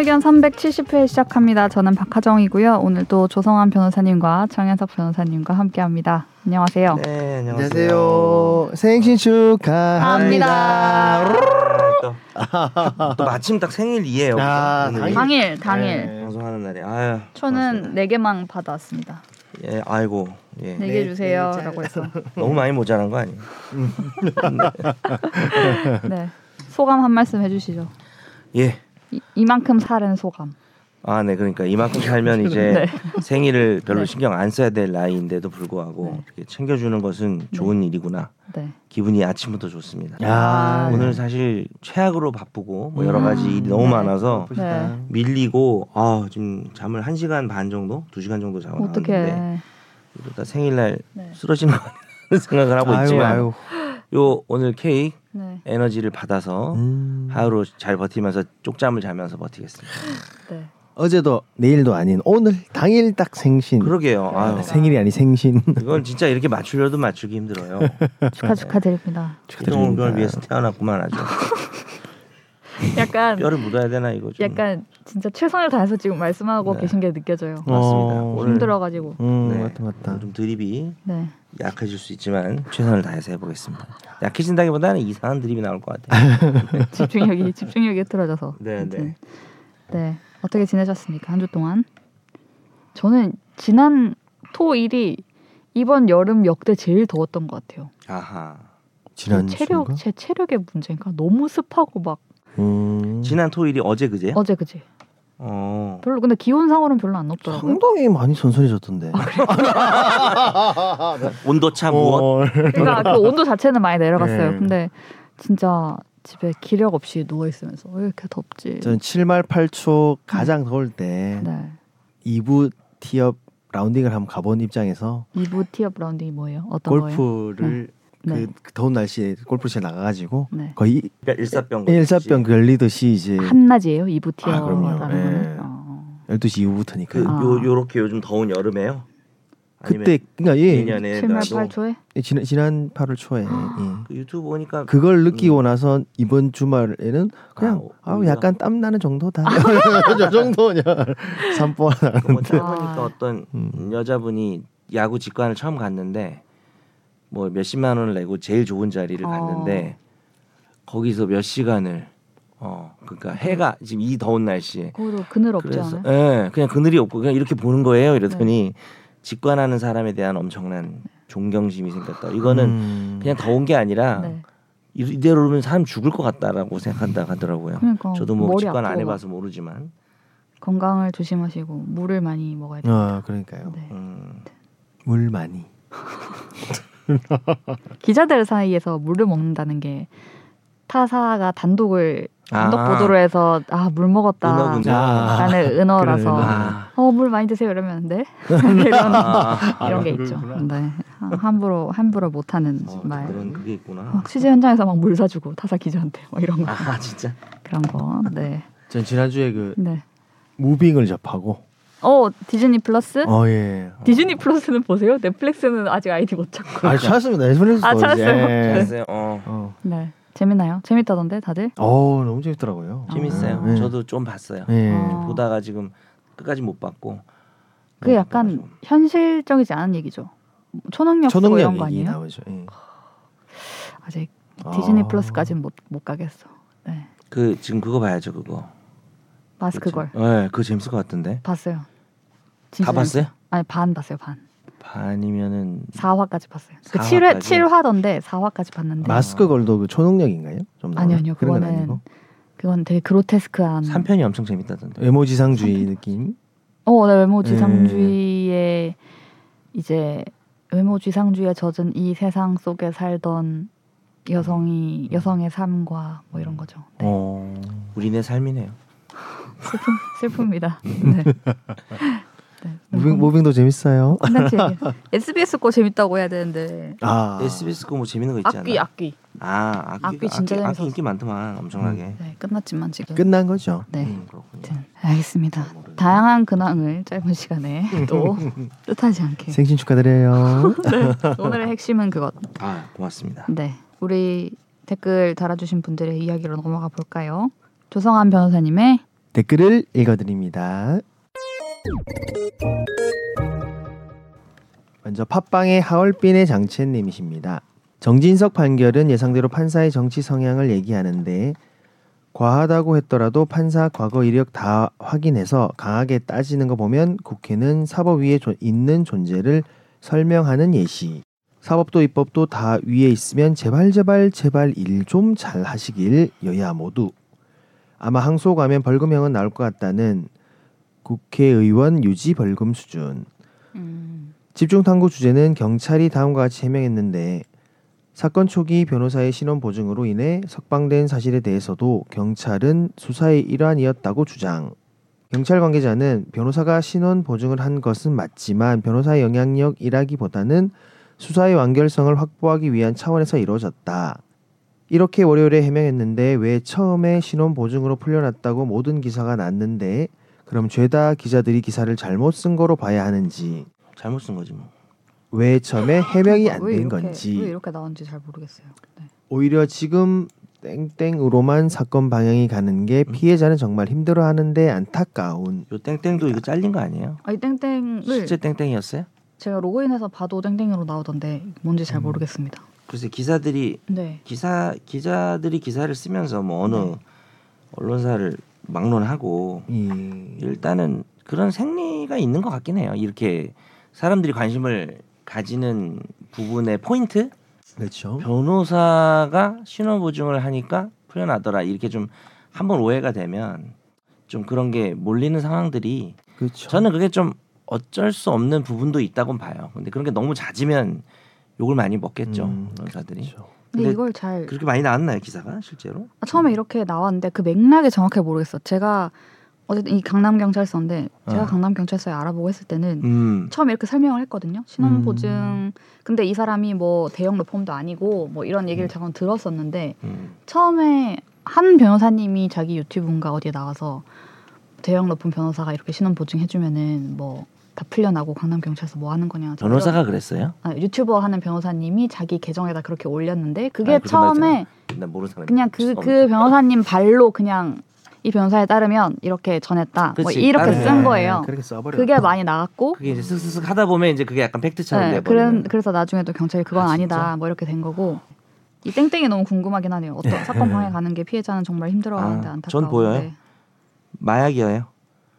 의견 370회 시작합니다. 저는 박하정이고요. 오늘도 조성한 변호사님과 정현석 변호사님과 함께합니다. 안녕하세요. 네, 안녕하세요. 안녕하세요. 생신 축하합니다. 또, 또 마침 딱 생일이에요. 아, 오늘 당일 당일. 네. 방송하는 날에. 아유. 저는 네 개만 받아왔습니다. 예, 아이고. 예. 네개 주세요라고 해서. 너무 많이 모자란 거 아니에요? 네. 소감 한 말씀 해주시죠. 예. 이, 이만큼 살은 소감. 아, 네. 그러니까 이만큼 살면 이제 네. 생일을 별로 네. 신경 안 써야 될 나이인데도 불구하고 네. 이렇게 챙겨주는 것은 좋은 일이구나. 네. 기분이 아침부터 좋습니다. 아, 오늘 사실 최악으로 바쁘고 뭐 여러 가지 일이 너무 네. 많아서 네. 밀리고 아 지금 잠을 한 시간 반 정도, 두 시간 정도 자고 나왔는데 어떻게? 이러다 생일날 네. 쓰러지는 거 생각을 하고 아유, 있지만 아유. 요 오늘 케이크 네. 에너지를 받아서 음. 하루로 잘 버티면서 쪽잠을 자면서 버티겠습니다. 네. 어제도 내일도 아닌 오늘 당일 딱 생신. 그러게요. 아유, 아, 생일이 아니 생신. 이건 진짜 이렇게 맞추려도 맞추기 힘들어요. 축하 축하드립니다. 이동을 축하드립니다. 위해서 태어났구만 아주. 약간 뼈를 묻어야 되나 이거 좀. 약간 진짜 최선을 다해서 지금 말씀하고 네. 계신 게 느껴져요. 맞습니다. 어, 오늘 힘들어가지고. 음, 네. 맞다 맞다. 좀 드립이 네. 약해질 수 있지만 최선을 다해서 해보겠습니다. 약해진다기보다는 이상한 드립이 나올 것 같아요. 집중력이 집중력이 틀어져서. 네, 아무튼. 네. 네. 어떻게 지내셨습니까 한 주 동안? 저는 지난 토일이 이번 여름 역대 제일 더웠던 것 같아요. 아하. 지난 제 체력? 제 체력의 문제인가 너무 습하고 막 음. 지난 토일이 어제 그제요? 어제 그제 어. 별로 근데 기온상으로는 별로 안 높더라고요. 상당히 많이 선선해졌던데. 온도차 무엇? 어. 그러니까 그 온도 자체는 많이 내려갔어요. 네. 근데 진짜 집에 기력 없이 누워 있으면서 왜 이렇게 덥지? 저는 7말 8초 가장 더울 때 네. 2부 티업 라운딩을 한번 가본 입장에서 2부 티업 라운딩이 뭐예요? 어떤 거예요? 골프를 네. 그, 그 더운 날씨에 골프장에 나가가지고 네. 거의 그러니까 일사병. 일사병 걸리듯이 이제 한낮이에요? 2부 티어 아, 그럼요. 예. 거는? 어. 12시 이후부터니까 그 아. 요 요렇게 요즘 더운 여름에요? 그때 그러니까 예 2년에 7말 나도 8초에? 예, 지난 지난 8월 초에 예. 그 유튜브 보니까 그걸 느끼고 나서 이번 주말에는 그냥 아, 아. 약간 땀 나는 정도다 저 정도냐 산보 뭐 보니까 아. 어떤 음. 여자분이 야구 직관을 처음 갔는데 뭐 몇십만 원을 내고 제일 좋은 자리를 어. 갔는데 거기서 몇 시간을 어 그러니까 해가 지금 이 더운 날씨에 그것도 그늘 않아요? 예 그냥 그늘이 없고 그냥 이렇게 보는 거예요 이러더니 네. 직관하는 사람에 대한 엄청난 존경심이 생겼다 이거는 음. 그냥 더운 게 아니라 네. 이- 이대로면 사람 죽을 것 같다라고 생각한다 하더라고요. 그러니까 저도 뭐 직관 안 해봐서 모르지만 건강을 조심하시고 물을 많이 먹어야 돼요. 아 그러니까요 네. 음, 물 많이 기자들 사이에서 물을 먹는다는 게 타사가 단독을 단독 아. 보도를 해서 아 물 먹었다 은어군요. 아. 라는 은어라서. 아, 어물 많이 드세요 이러면 네 이런 아, 이런 아, 게 있죠. 그렇구나. 네 하- 함부로 함부로 못하는 어, 말. 그런 그게 있구나. 막 취재 현장에서 막 물 사주고 타사 기자한테 막 이런 거 아 진짜. 그런 거. 네. 전 지난주에 그 네. 무빙을 접하고 어 디즈니 플러스? 어 예 디즈니 플러스는 보세요? 넷플릭스는 아직 아이디 못 찾고. 아 찾았습니다 넷플릭스 아. 찾았어요? 예. 네. 알았어요. 어 어. 네. 재밌나요? 재밌다던데 다들? 어우 너무 재밌더라고요 재밌어요. 네. 저도 좀 봤어요. 예. 어. 보다가 지금 끝까지 못 봤고. 그게 너무 약간 바빠가지고. 현실적이지 않은 얘기죠. 초능력 초능력 이런 거 아니에요? 나오죠 예. 아직 디즈니 아. 플러스까지는 못, 못 가겠어. 네. 그 지금 그거 봐야죠 그거. 마스크 걸 네, 그거 재밌을 것 같은데. 봤어요. 다 봤어요? 아니 반 봤어요 반. 반이면은 4화까지 봤어요. 그 4화까지? 7회 7화던데 4화까지 봤는데 마스크 걸도 그 초능력인가요? 좀 아니요? 아니요. 그런 건 그거는 아니고. 그건 되게 그로테스크한 3편이 엄청 재밌다던데. 외모 지상주의 삼편? 느낌. 어, 네, 외모 네. 지상주의의 이제 외모 지상주의에 젖은 이 세상 속에 살던 여성이 여성의 삶과 뭐 이런 거죠. 네. 어. 우리네 삶이네요. 슬픔 슬픕니다. 네. 네. 무빙 무빙도 재밌어요. SBS 거 재밌다고 해야 되는데 아. SBS 거 뭐 재밌는 거 있지 악귀 않나? 악귀. 아 악귀 악귀 진짜 악귀, 악귀 재밌었어. 인기 많더만 엄청나게. 네, 끝났지만 지금. 끝난 거죠. 네. 음, 그렇군요. 아무튼 알겠습니다. 다양한 근황을 짧은 시간에 또 뜻하지 않게. 생신 축하드려요. 오늘의 핵심은 그것. 아 고맙습니다. 네, 우리 댓글 달아주신 분들의 이야기로 넘어가 볼까요? 조성한 변호사님의 댓글을 읽어드립니다. 먼저 팟빵의 하얼빈의 장첸님이십니다. 정진석 판결은 예상대로 판사의 정치 성향을 얘기하는데 과하다고 했더라도 판사 과거 이력 다 확인해서 강하게 따지는 거 보면 국회는 사법 위에 조- 있는 존재를 설명하는 예시. 사법도 입법도 다 위에 있으면 제발 제발 제발 일 좀 잘 하시길 여야 모두. 아마 항소 가면 벌금형은 나올 것 같다는 국회의원 유지 벌금 수준. 음. 집중 탐구 주제는 경찰이 다음과 같이 해명했는데 사건 초기 변호사의 신원 보증으로 인해 석방된 사실에 대해서도 경찰은 수사의 일환이었다고 주장. 경찰 관계자는 변호사가 신원 보증을 한 것은 맞지만 변호사의 영향력이라기보다는 수사의 완결성을 확보하기 위한 차원에서 이루어졌다. 이렇게 월요일에 해명했는데 왜 처음에 신원 보증으로 풀려났다고 모든 기사가 났는데 그럼 죄다 기자들이 기사를 잘못 쓴 거로 봐야 하는지 잘못 쓴 거지 뭐. 왜 처음에 해명이 안 된 건지 왜 이렇게 나온지 잘 모르겠어요. 네. 오히려 지금 땡땡으로만 사건 방향이 가는 게 음. 피해자는 정말 힘들어하는데 안타까운 요 땡땡도 이거 잘린 거 아니에요? 아이 땡땡을 실제 땡땡이었어요? 제가 로그인해서 봐도 땡땡으로 나오던데 뭔지 잘 음. 모르겠습니다. 글쎄 기사들이 네. 기사 기자들이 기사를 쓰면서 뭐 어느 네. 언론사를 막론하고 이 일단은 그런 생리가 있는 것 같긴 해요. 이렇게 사람들이 관심을 가지는 부분의 포인트 그렇죠. 변호사가 신원 보증을 하니까 풀려나더라 이렇게 좀 한번 오해가 되면 좀 그런 게 몰리는 상황들이 그렇죠. 저는 그게 좀 어쩔 수 없는 부분도 있다고 봐요. 근데 그런 게 너무 잦으면 욕을 많이 먹겠죠 음, 변호사들이. 그렇죠. 근데, 이걸 잘 그렇게 많이 나왔나요 기사가 실제로? 아, 처음에 이렇게 나왔는데 그 맥락이 정확하게 모르겠어. 제가 어쨌든 이 강남 경찰서인데 제가 어. 강남 경찰서에 알아보고 했을 때는 음. 처음에 이렇게 설명을 했거든요. 신원 음. 보증. 근데 이 사람이 뭐 대형 로펌도 아니고 뭐 이런 얘기를 음. 잠깐 들었었는데 음. 처음에 한 변호사님이 자기 유튜브인가 어디에 나와서 대형 로펌 변호사가 이렇게 신원 보증 해주면은 뭐 다 풀려나고 강남 경찰서 뭐 하는 거냐. 변호사가 그랬어요? 아, 유튜버 하는 변호사님이 자기 계정에다 그렇게 올렸는데 그게 아, 그런 처음에. 그냥 그그 변호사님 발로 그냥 이 변호사에 따르면 이렇게 전했다. 뭐 그치, 이렇게 따르면. 쓴 거예요. 네, 그렇게 써버려. 그게 많이 나갔고 그게 이제 슥슥슥 하다 보면 이제 그게 약간 팩트처럼 네, 돼버리는. 그래서 나중에 또 경찰이 그건 아, 아, 니다 진짜? 뭐 이렇게 된 거고 이 땡땡이 너무 궁금하긴 하네요. 어떤 사건 방에 가는 게 피해자는 정말 힘들어하는데 아, 안타까운데 전 보여요. 마약이에요.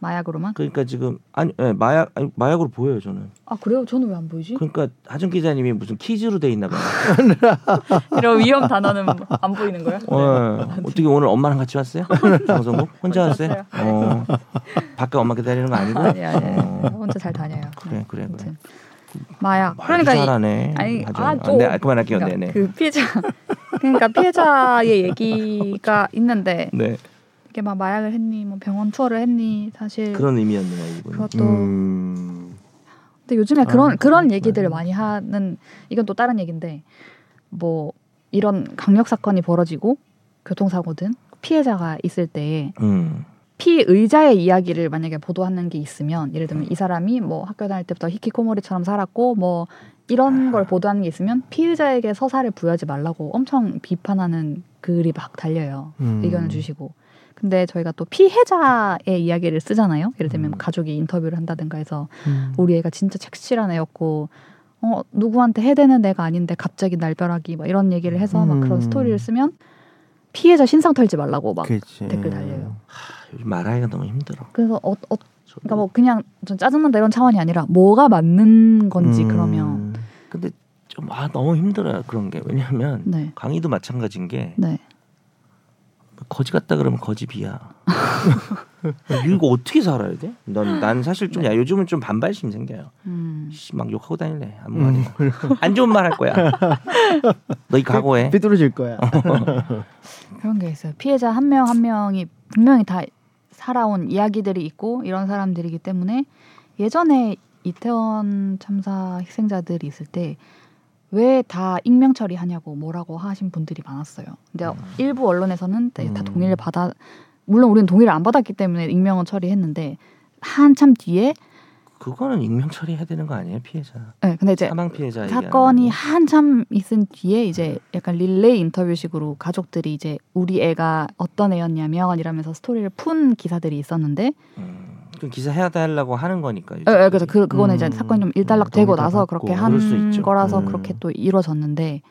마약으로만? 그러니까 지금 아니 예, 마약 아니, 마약으로 보여요 저는. 아 그래요? 저는 왜 안 보이지? 그러니까 하준 기자님이 무슨 키즈로 돼 있나 봐요. 이런 위험 단어는 안 보이는 거야? 어, 어떻게 오늘 엄마랑 같이 왔어요? 방송국 혼자 왔어요? 어, 밖에 엄마 기다리는 거 아니고? 아니 아니 어, 혼자 잘 다녀요. 그래 그래 그래. 아무튼 마약. 그러니까 이- 잘하네. 아니. 아, 아, 좀 네, 그만할게요. 그러니까 네네. 그 피해자 그러니까 피해자의 얘기가 있는데 네 이게 막 마약을 했니, 뭐 병원 투어를 했니, 사실 그런 의미였네요 이분. 그것도 음, 근데 요즘에 그런 아, 그런 그렇구나. 얘기들을 많이 하는 이건 또 다른 얘기인데 뭐 이런 강력 사건이 벌어지고 교통사고든 피해자가 있을 때 음. 피의자의 이야기를 만약에 보도하는 게 있으면 예를 들면 이 사람이 뭐 학교 다닐 때부터 히키코모리처럼 살았고 뭐 이런 걸 보도하는 게 있으면 피의자에게 서사를 부여하지 말라고 엄청 비판하는 글이 막 달려요. 음. 의견을 주시고. 근데 저희가 또 피해자의 이야기를 쓰잖아요. 예를 들면 음. 가족이 인터뷰를 한다든가 해서 음. 우리 애가 진짜 착실한 애였고 어 누구한테 해대는 애가 아닌데 갑자기 날벼락이 막 이런 얘기를 해서 막 그런 음. 스토리를 쓰면 피해자 신상 털지 말라고 막 그치. 댓글 달려요. 요즘 말하기가 너무 힘들어. 그래서 어, 어. 그러니까 뭐 그냥 좀 짜증난다 이런 차원이 아니라 뭐가 맞는 건지 음. 그러면 근데 좀 아 너무 힘들어요 그런 게 왜냐하면 네 강의도 마찬가지인 게 네. 거지 같다 그러면 거지 비야. 이거 어떻게 살아야 돼? 난, 난 사실 좀 야, 요즘은 좀 반발심 생겨요. 음. 씨, 막 욕하고 다닐래 아무 말이나 안 좋은 말 할 거야. 너희 각오해. 삐뚤어질 거야. 그런 게 있어요. 피해자 한 명 한 명이 분명히 다 살아온 이야기들이 있고 이런 사람들이기 때문에 예전에 이태원 참사 희생자들이 있을 때 왜 다 익명 처리하냐고 뭐라고 하신 분들이 많았어요. 근데 음. 일부 언론에서는 네, 다 음. 동의를 받아 물론 우리는 동의를 안 받았기 때문에 익명은 처리했는데 한참 뒤에 그거는 익명 처리해야 되는 거 아니에요 피해자 네, 근데 이제 사망 피해자 사건이 거. 한참 있은 뒤에 이제 약간 릴레이 인터뷰식으로 가족들이 이제 우리 애가 어떤 애였냐면 이러면서 스토리를 푼 기사들이 있었는데 음, 그 기사 해야 하려고 하는 거니까 예, 예, 그래서 그 그거는 이제 음, 사건이 좀 일단락되고 다 나서 받고 그렇게 한. 거라서 음. 그렇게 또 이루어졌는데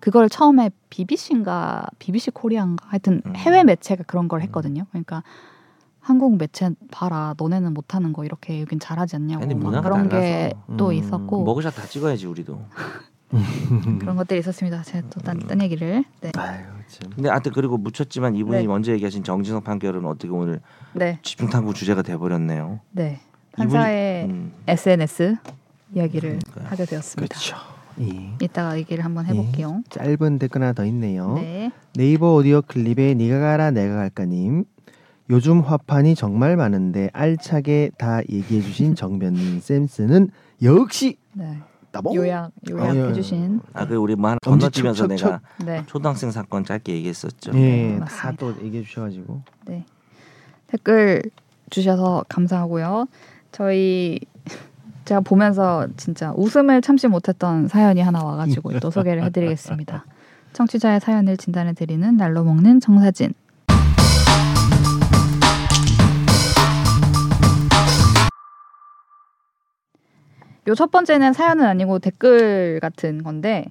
그걸 처음에 BBC인가 BBC 코리아인가 하여튼 음. 해외 매체가 그런 걸 했거든요. 그러니까 한국 매체 봐라 너네는 못하는 거 이렇게 여긴 잘하지 않냐고 아니, 그런 달라서. 게또 음, 있었고 머그샷 다 찍어야지 우리도 그런 것들이 있었습니다. 제가 또딴 딴 얘기를 네. 아유 참. 근데 하여튼 그리고 묻혔지만 이분이 네. 먼저 얘기하신 정진석 판결은 어떻게 오늘 네, 집중탐구 주제가 돼버렸네요 네. 이분이- 판사의 음, SNS 이야기를 그러니까요. 하게 되었습니다. 그렇죠. 예. 이따가 얘기를 한번 해볼게요. 짧은 댓글 하나 더 있네요. 네. 네이버 오디오 클립에 니가 가라 내가 갈까님 요즘 화판이 정말 많은데 알차게 다 얘기해주신 정변님 쌤스는 역시 네. 따봉 요약 아, 예. 요약해주신 아 그 우리 뭐 엄지 건너뛰면서 내가 네. 초등학생 사건 짧게 얘기했었죠 예, 네, 다 맞습니다. 또 얘기해 주셔가지고 네. 댓글 주셔서 감사하고요. 저희 제가 보면서 진짜 웃음을 참지 못했던 사연이 하나 와가지고 또 소개를 해드리겠습니다. 청취자의 사연을 진단해드리는 날로 먹는 정사진. 요 첫 번째는 사연은 아니고 댓글 같은 건데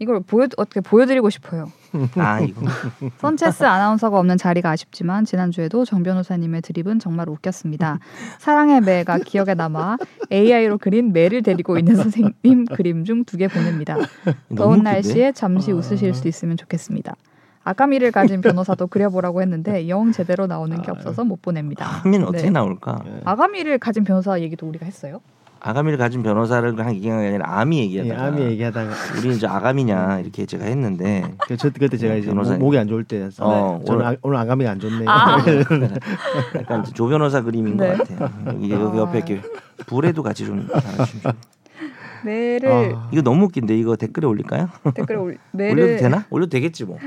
이걸 보여 어떻게 보여드리고 싶어요. 아 이거 선체스 아나운서가 없는 자리가 아쉽지만 지난주에도 정 변호사님의 드립은 정말 웃겼습니다. 사랑의 매가 기억에 남아 AI로 그린 매를 데리고 있는 선생님 그림 중 두 개 보냅니다. 더운? 날씨에 잠시 아. 웃으실 수 있으면 좋겠습니다. 아까미를 가진 변호사도 그려보라고 했는데 영 제대로 나오는 게 없어서 못 보냅니다. 하면 어떻게 네. 나올까 예. 아가미를 가진 변호사 얘기도 우리가 했어요. 아가미를 가진 변호사를 한 얘기한 게 아니라 아미 예, 얘기하다가 아미 얘기하다가 우리 이제 아가미냐 이렇게 제가 했는데 그저 그때 제가 이제 변호사님. 목, 목이 안 좋을 때 어, 저는 오늘- 아, 오늘 아감이가 안 좋네. 아. 약간 조 변호사 그림인 네. 것 같아요. 여기 여기 옆에 이렇게 불에도 같이 좀 달아주시면 좋- 매를 아, 이거 너무 웃긴데 이거 댓글에 올릴까요? 댓글에 올, 올려도 매를 되나? 올려도 되겠지 뭐.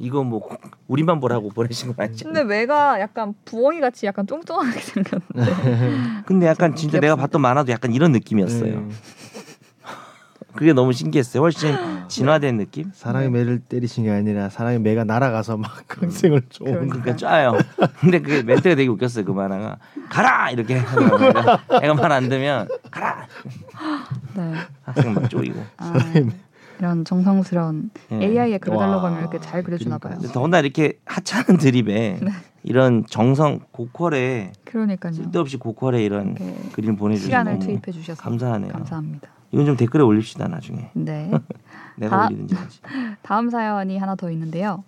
이거 뭐 우리만 보라고 보내신 거 아니죠? 근데 매가 약간 부엉이 같이 약간 뚱뚱하게 생겼는데 근데 약간 진짜 내가 귀엽습니다. 봤던 만화도 약간 이런 느낌이었어요. 음, 그게 너무 신기했어요. 훨씬 진화된 느낌? 사랑의 네. 매를 때리신 게 아니라 사랑의 매가 날아가서 막 강생을 좀 그러니까. 그러니까 짜요. 근데 그게 멘트가 되게 웃겼어요. 그 만화가 가라 이렇게 하더라고요. 애가, 말안 듣면 가라 네. 학생 막 쪼이고. 아, 이런 정성스러운 예. AI에 그려달라고 와, 하면 이렇게 잘 그려주나 봐요. 근데 더군다나 이렇게 하찮은 드립에 네. 이런 정성 고퀄에 그러니까요. 쓸데없이 고퀄에 이런 이렇게 그림 보내주셔서 시간을 투입해 주셔서 감사하네요. 감사합니다. 이건 좀 댓글에 올립시다 나중에. 네. 내가 다- 올리든지. 다음 사연이 하나 더 있는데요.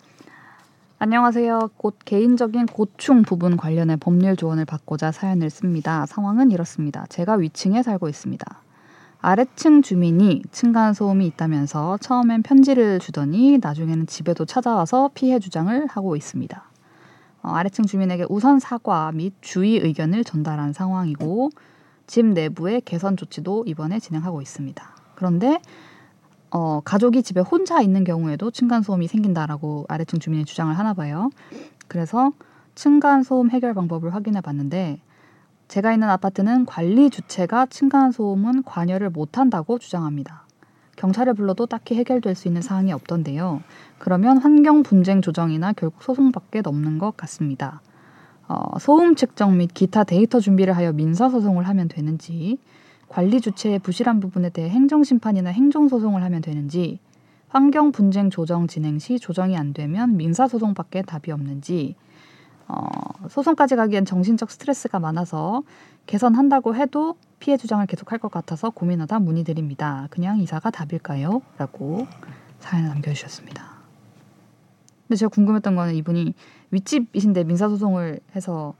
안녕하세요. 곧 개인적인 고충 부분 관련해 법률 조언을 받고자 사연을 씁니다. 상황은 이렇습니다. 제가 위층에 살고 있습니다. 아래층 주민이 층간 소음이 있다면서 처음엔 편지를 주더니 나중에는 집에도 찾아와서 피해 주장을 하고 있습니다. 어, 아래층 주민에게 우선 사과 및 주의 의견을 전달한 상황이고 집 내부의 개선 조치도 이번에 진행하고 있습니다. 그런데 어, 가족이 집에 혼자 있는 경우에도 층간 소음이 생긴다라고 아래층 주민이 주장을 하나 봐요. 그래서 층간 소음 해결 방법을 확인해 봤는데 제가 있는 아파트는 관리 주체가 층간 소음은 관여를 못 한다고 주장합니다. 경찰을 불러도 딱히 해결될 수 있는 사항이 없던데요. 그러면 환경 분쟁 조정이나 결국 소송밖에 없는 것 같습니다. 어, 소음 측정 및 기타 데이터 준비를 하여 민사 소송을 하면 되는지 관리 주체의 부실한 부분에 대해 행정 심판이나 행정 소송을 하면 되는지 환경 분쟁 조정 진행 시 조정이 안 되면 민사 소송밖에 답이 없는지 어, 소송까지 가기엔 정신적 스트레스가 많아서 개선한다고 해도 피해 주장을 계속할 것 같아서 고민하다 문의드립니다. 그냥 이사가 답일까요? 라고 사연을 남겨주셨습니다. 근데 제가 궁금했던 거는 이분이 윗집이신데 민사소송을 해서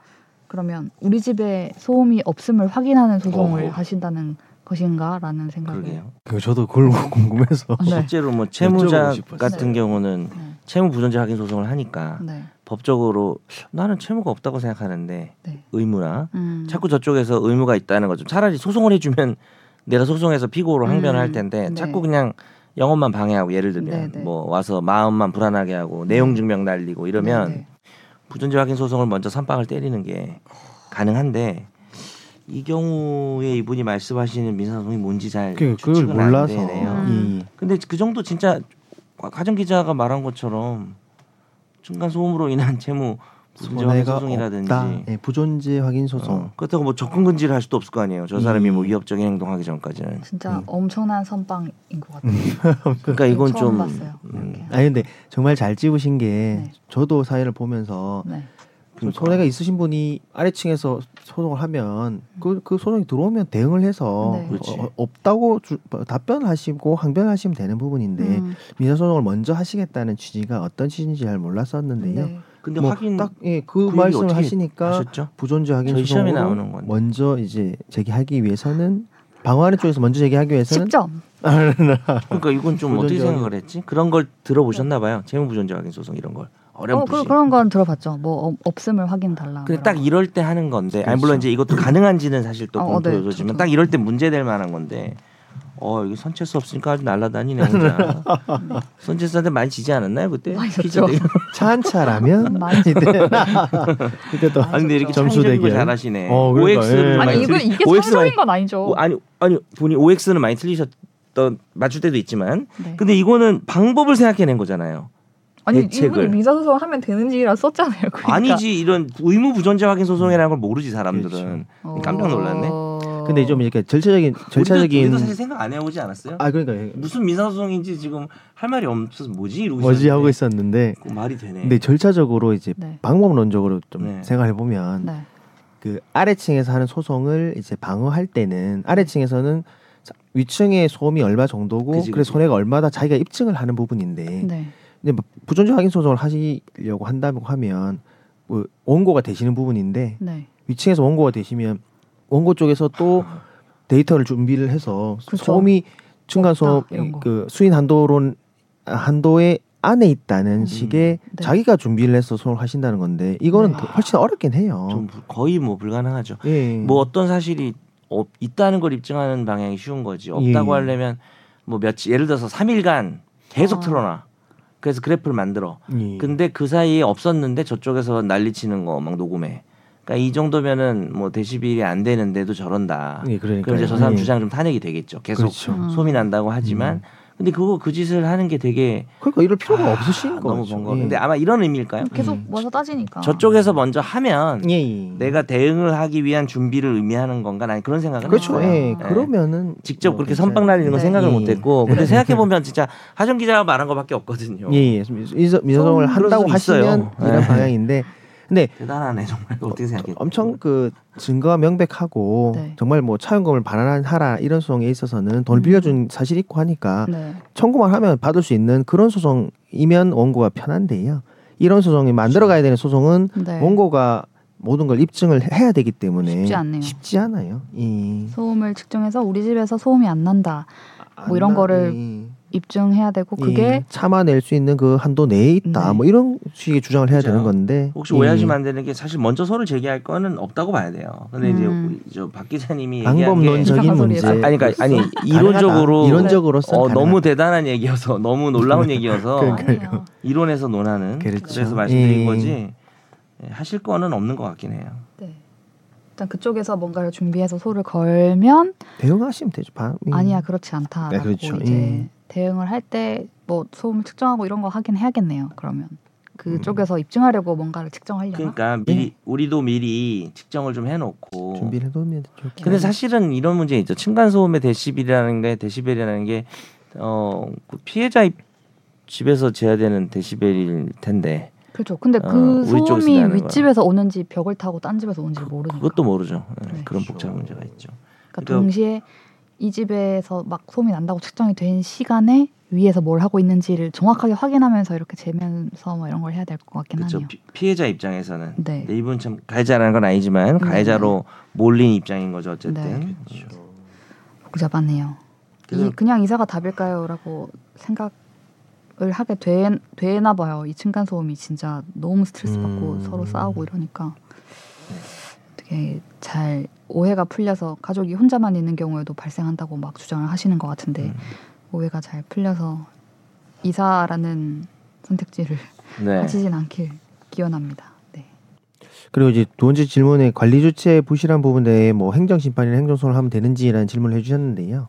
그러면 우리 집에 소음이 없음을 확인하는 소송을 어허. 하신다는 것인가라는 생각을 그러게요. 그 저도 그걸 궁금해서 네. 실제로 뭐 채무자. 같은 경우는 네. 채무 부존재 확인 소송을 하니까 네. 법적으로 나는 채무가 없다고 생각하는데 네. 의무나 음. 자꾸 저쪽에서 의무가 있다는 거죠. 차라리 소송을 해주면 내가 소송해서 피고로 항변을 할 음, 텐데 네. 자꾸 그냥 영업만 방해하고 예를 들면 네, 네. 뭐 와서 마음만 불안하게 하고 내용 증명 날리고 이러면 네, 네. 부존재 확인 소송을 먼저 선빵을 때리는 게 가능한데 이 경우에 이분이 말씀하시는 민사소송이 뭔지 잘 그 그걸 추측은 안 몰라서. 되네요. 음. 예. 근데 그 정도 진짜 가정 기자가 말한 것처럼 층간 소음으로 인한 채무 손해가 소송이라든지. 예, 부존재 확인 소송. 어, 그렇다고 뭐 접근 금지를 할 수도 없을 거 아니에요. 저 사람이 음. 뭐 위협적인 행동하기 전까지는. 진짜 음. 엄청난 선빵인 것 같아요. 그러니까 이건 처음 좀 봤어요. 음. 아니 근데 정말 잘 찍으신 게 네. 저도 사연을 보면서 네. 좀 그러니까. 손해가 있으신 분이 아래층에서 소송을 하면 그, 그 소송이 들어오면 대응을 해서 네. 그렇지. 어, 없다고 주, 답변하시고 항변하시면 되는 부분인데 음, 민사 소송을 먼저 하시겠다는 취지가 어떤 취지인지 잘 몰랐었는데요. 네. 근데 뭐 확인 딱 예, 그 그 말씀을 어떻게 하시니까 하셨죠? 부존재 확인 소송으로 나오는 건데. 먼저 이제 제기하기 위해서는 방어하는 쪽에서 먼저 제기하기 위해서는 10점. 그러니까 이건 좀 어떻게 부존재 생각을 했지? 그런 걸 들어보셨나 봐요. 재무 부존재 확인 소송 이런 걸 어, 어렴풋이. 그, 그런 건 들어봤죠. 뭐 어, 없음을 확인 달라. 근데 딱 이럴 때 하는 건데, 아니 그렇죠. 물론 이제 이것도 가능한지는 사실 또 어, 어, 공표 네. 딱 이럴 때 문제될 만한 건데, 어 이게 선체수 없으니까 아주 날라다니네 혼자. 선체수한테 많이 지지 않았나요 그때? 많이 퀴즈 졌죠. 때? 차한 차라면 많이 이때 이때 또아 근데 이렇게 점수 대결. 잘하시네. 어, 그러니까, OX를 예. 아니 이거 틀리- 이게 OX 상적인 건 아니죠. 어, 아니 아니 본인 OX는 많이 틀리셨던 맞출 때도 있지만, 네. 근데 이거는 방법을 생각해낸 거잖아요. 아니 대책을. 이분이 민사소송 하면 되는지라 썼잖아요. 그러니까. 아니지 이런 의무 부존재 확인 소송이라는 걸 모르지 사람들은 어. 깜짝 놀랐네. 근데 좀 이렇게 절차적인 우리도, 절차적인 우리도 사실 생각 안 해오지 않았어요? 아 그러니까 무슨 민사소송인지 지금 할 말이 없어서 뭐지 이러고 뭐지 하고 있었는데 그거 말이 되네. 근데 절차적으로 이제 네. 방법론적으로 좀 네. 생각해 보면 네. 그 아래층에서 하는 소송을 이제 방어할 때는 아래층에서는 자- 위층의 소음이 얼마 정도고 그치, 그치. 손해가 얼마다 자기가 입증을 하는 부분인데 네. 이제 뭐 부존재 확인 소송을 하시려고 한다고 하면 뭐 원고가 되시는 부분인데 네. 위층에서 원고가 되시면 원고 쪽에서 또 데이터를 준비를 해서 그쵸. 소음이 층간 소음. 그 수인 한도론 한도의 안에 있다는 식의 네. 자기가 준비를 해서 소송을 하신다는 건데 이거는 네. 더- 훨씬 어렵긴 해요. 좀 불- 거의 뭐 불가능하죠. 예. 뭐 어떤 사실이 없, 있다는 걸 입증하는 방향이 쉬운 거지. 없다고 예. 하려면 뭐 며칠 예를 들어서 3일간 계속 아. 틀어놔. 그래서 그래프를 만들어. 예. 근데 그 사이에 없었는데 저쪽에서 난리치는 거 막 녹음해. 그러니까 이 정도면은 뭐 데시벨이 안 되는데도 저런다. 예, 그러니까 그럼 이제 저 사람 주장 좀 탄핵이 되겠죠. 계속 그렇죠. 음. 소미 난다고 하지만 음. 근데 그거 그 짓을 하는 게 되게 그러니까 이럴 필요가 아, 없으신 거죠. 너무 번거. 예. 근데 아마 이런 의미일까요? 계속 음. 와서 따지니까. 저쪽에서 먼저 하면 예, 예. 내가 대응을 하기 위한 준비를 의미하는 건가? 난 그런 생각은 그렇죠. 했어요. 예. 네. 그러면은 직접 뭐 그렇게 선빵 날리는 건 네. 생각을 예. 못했고 근데 생각해 보면 진짜 하정 기자가 말한 거밖에 없거든요. 예, 예. 좀 한다고 수도 있어요. 하시면 이런 네. 방향인데 근데 대단하네 정말 어떻게 생각해? 엄청 그 증거가 명백하고 네. 정말 뭐 차용금을 반환하라 이런 소송에 있어서는 돈을 음. 빌려준 사실이 있고 하니까 네. 청구만 하면 받을 수 있는 그런 소송이면 원고가 편한데요. 이런 소송이 만들어 가야 되는 소송은 네. 원고가 모든 걸 입증을 해야 되기 때문에 쉽지 않네요. 쉽지 않아요. 이 소음을 측정해서 우리 집에서 소음이 안 난다. 뭐 이런 거를 이- 입증해야 되고 이 그게 참아낼 수 있는 그 한도 내에 있다. 네. 뭐 이런 식의 주장을 해야 그죠. 되는 건데 혹시 이 오해하시면 안 되는 게 사실 먼저 서로 제기할 거는 없다고 봐야 돼요. 근데 이제 음. 우리 저박 기자님이 방법론적인 문제. 소리예요. 아니 그러니까 아니. 이론적으로 이론적으로서 어, 너무 대단한 얘기여서 너무 놀라운 얘기여서. 이론에서 논하는 그렇죠. 그래서 말씀드린 예. 거지 예, 하실 거는 없는 것 같긴 해요. 네. 일단 그쪽에서 뭔가를 준비해서 소를 걸면 대응하시면 되죠. 바- 이- 아니야 그렇지 않다라고 네, 그렇죠. 이제 음. 대응을 할 때 뭐 소음을 측정하고 이런 거 하긴 해야겠네요. 그러면 음. 그쪽에서 입증하려고 뭔가를 측정하려나? 그러니까 미리 우리도 미리 측정을 좀 해놓고 준비를 해두면 좋겠 근데 사실은 이런 문제 있죠. 층간 소음의 데시벨이라는 게 데시벨이라는 게 어, 그 피해자 입- 집에서 제어되는 데시벨일 텐데 그렇죠. 근데 어, 그 우리 쪽에서 소음이. 윗집에서 오는지 벽을 타고 딴 집에서 오는지 모르니까. 그것도 모르죠. 예, 네. 그런 그렇죠. 복잡한 문제가 있죠. 그러니까 그러니까- 동시에 이 집에서 막 소음이 난다고 측정이 된 시간에 위에서 뭘 하고 있는지를 정확하게 확인하면서 이렇게 재면서 뭐 이런 걸 해야 될 것 같긴 그렇죠. 하네요. 피- 피해자 입장에서는 네. 이분 참 가해자라는 건 아니지만 네. 가해자로 몰린 입장인 거죠 어쨌든. 네. 그렇죠. 복잡하네요. 이 그냥 이사가 답일까요?라고 생각을 하게 되, 되나 봐요. 이 층간 소음이 진짜 너무 스트레스 받고 음. 서로 싸우고 이러니까 되게 잘 오해가 풀려서 가족이 혼자만 있는 경우에도 발생한다고 막 주장을 하시는 것 같은데 음. 오해가 잘 풀려서 이사라는 선택지를 네. 하시진 않길 기원합니다. 네. 그리고 이제 두 번째 질문에 관리 주체 부실한 부분 대해 뭐 행정 심판이나 행정 소송을 하면 되는지라는 질문을 해주셨는데요.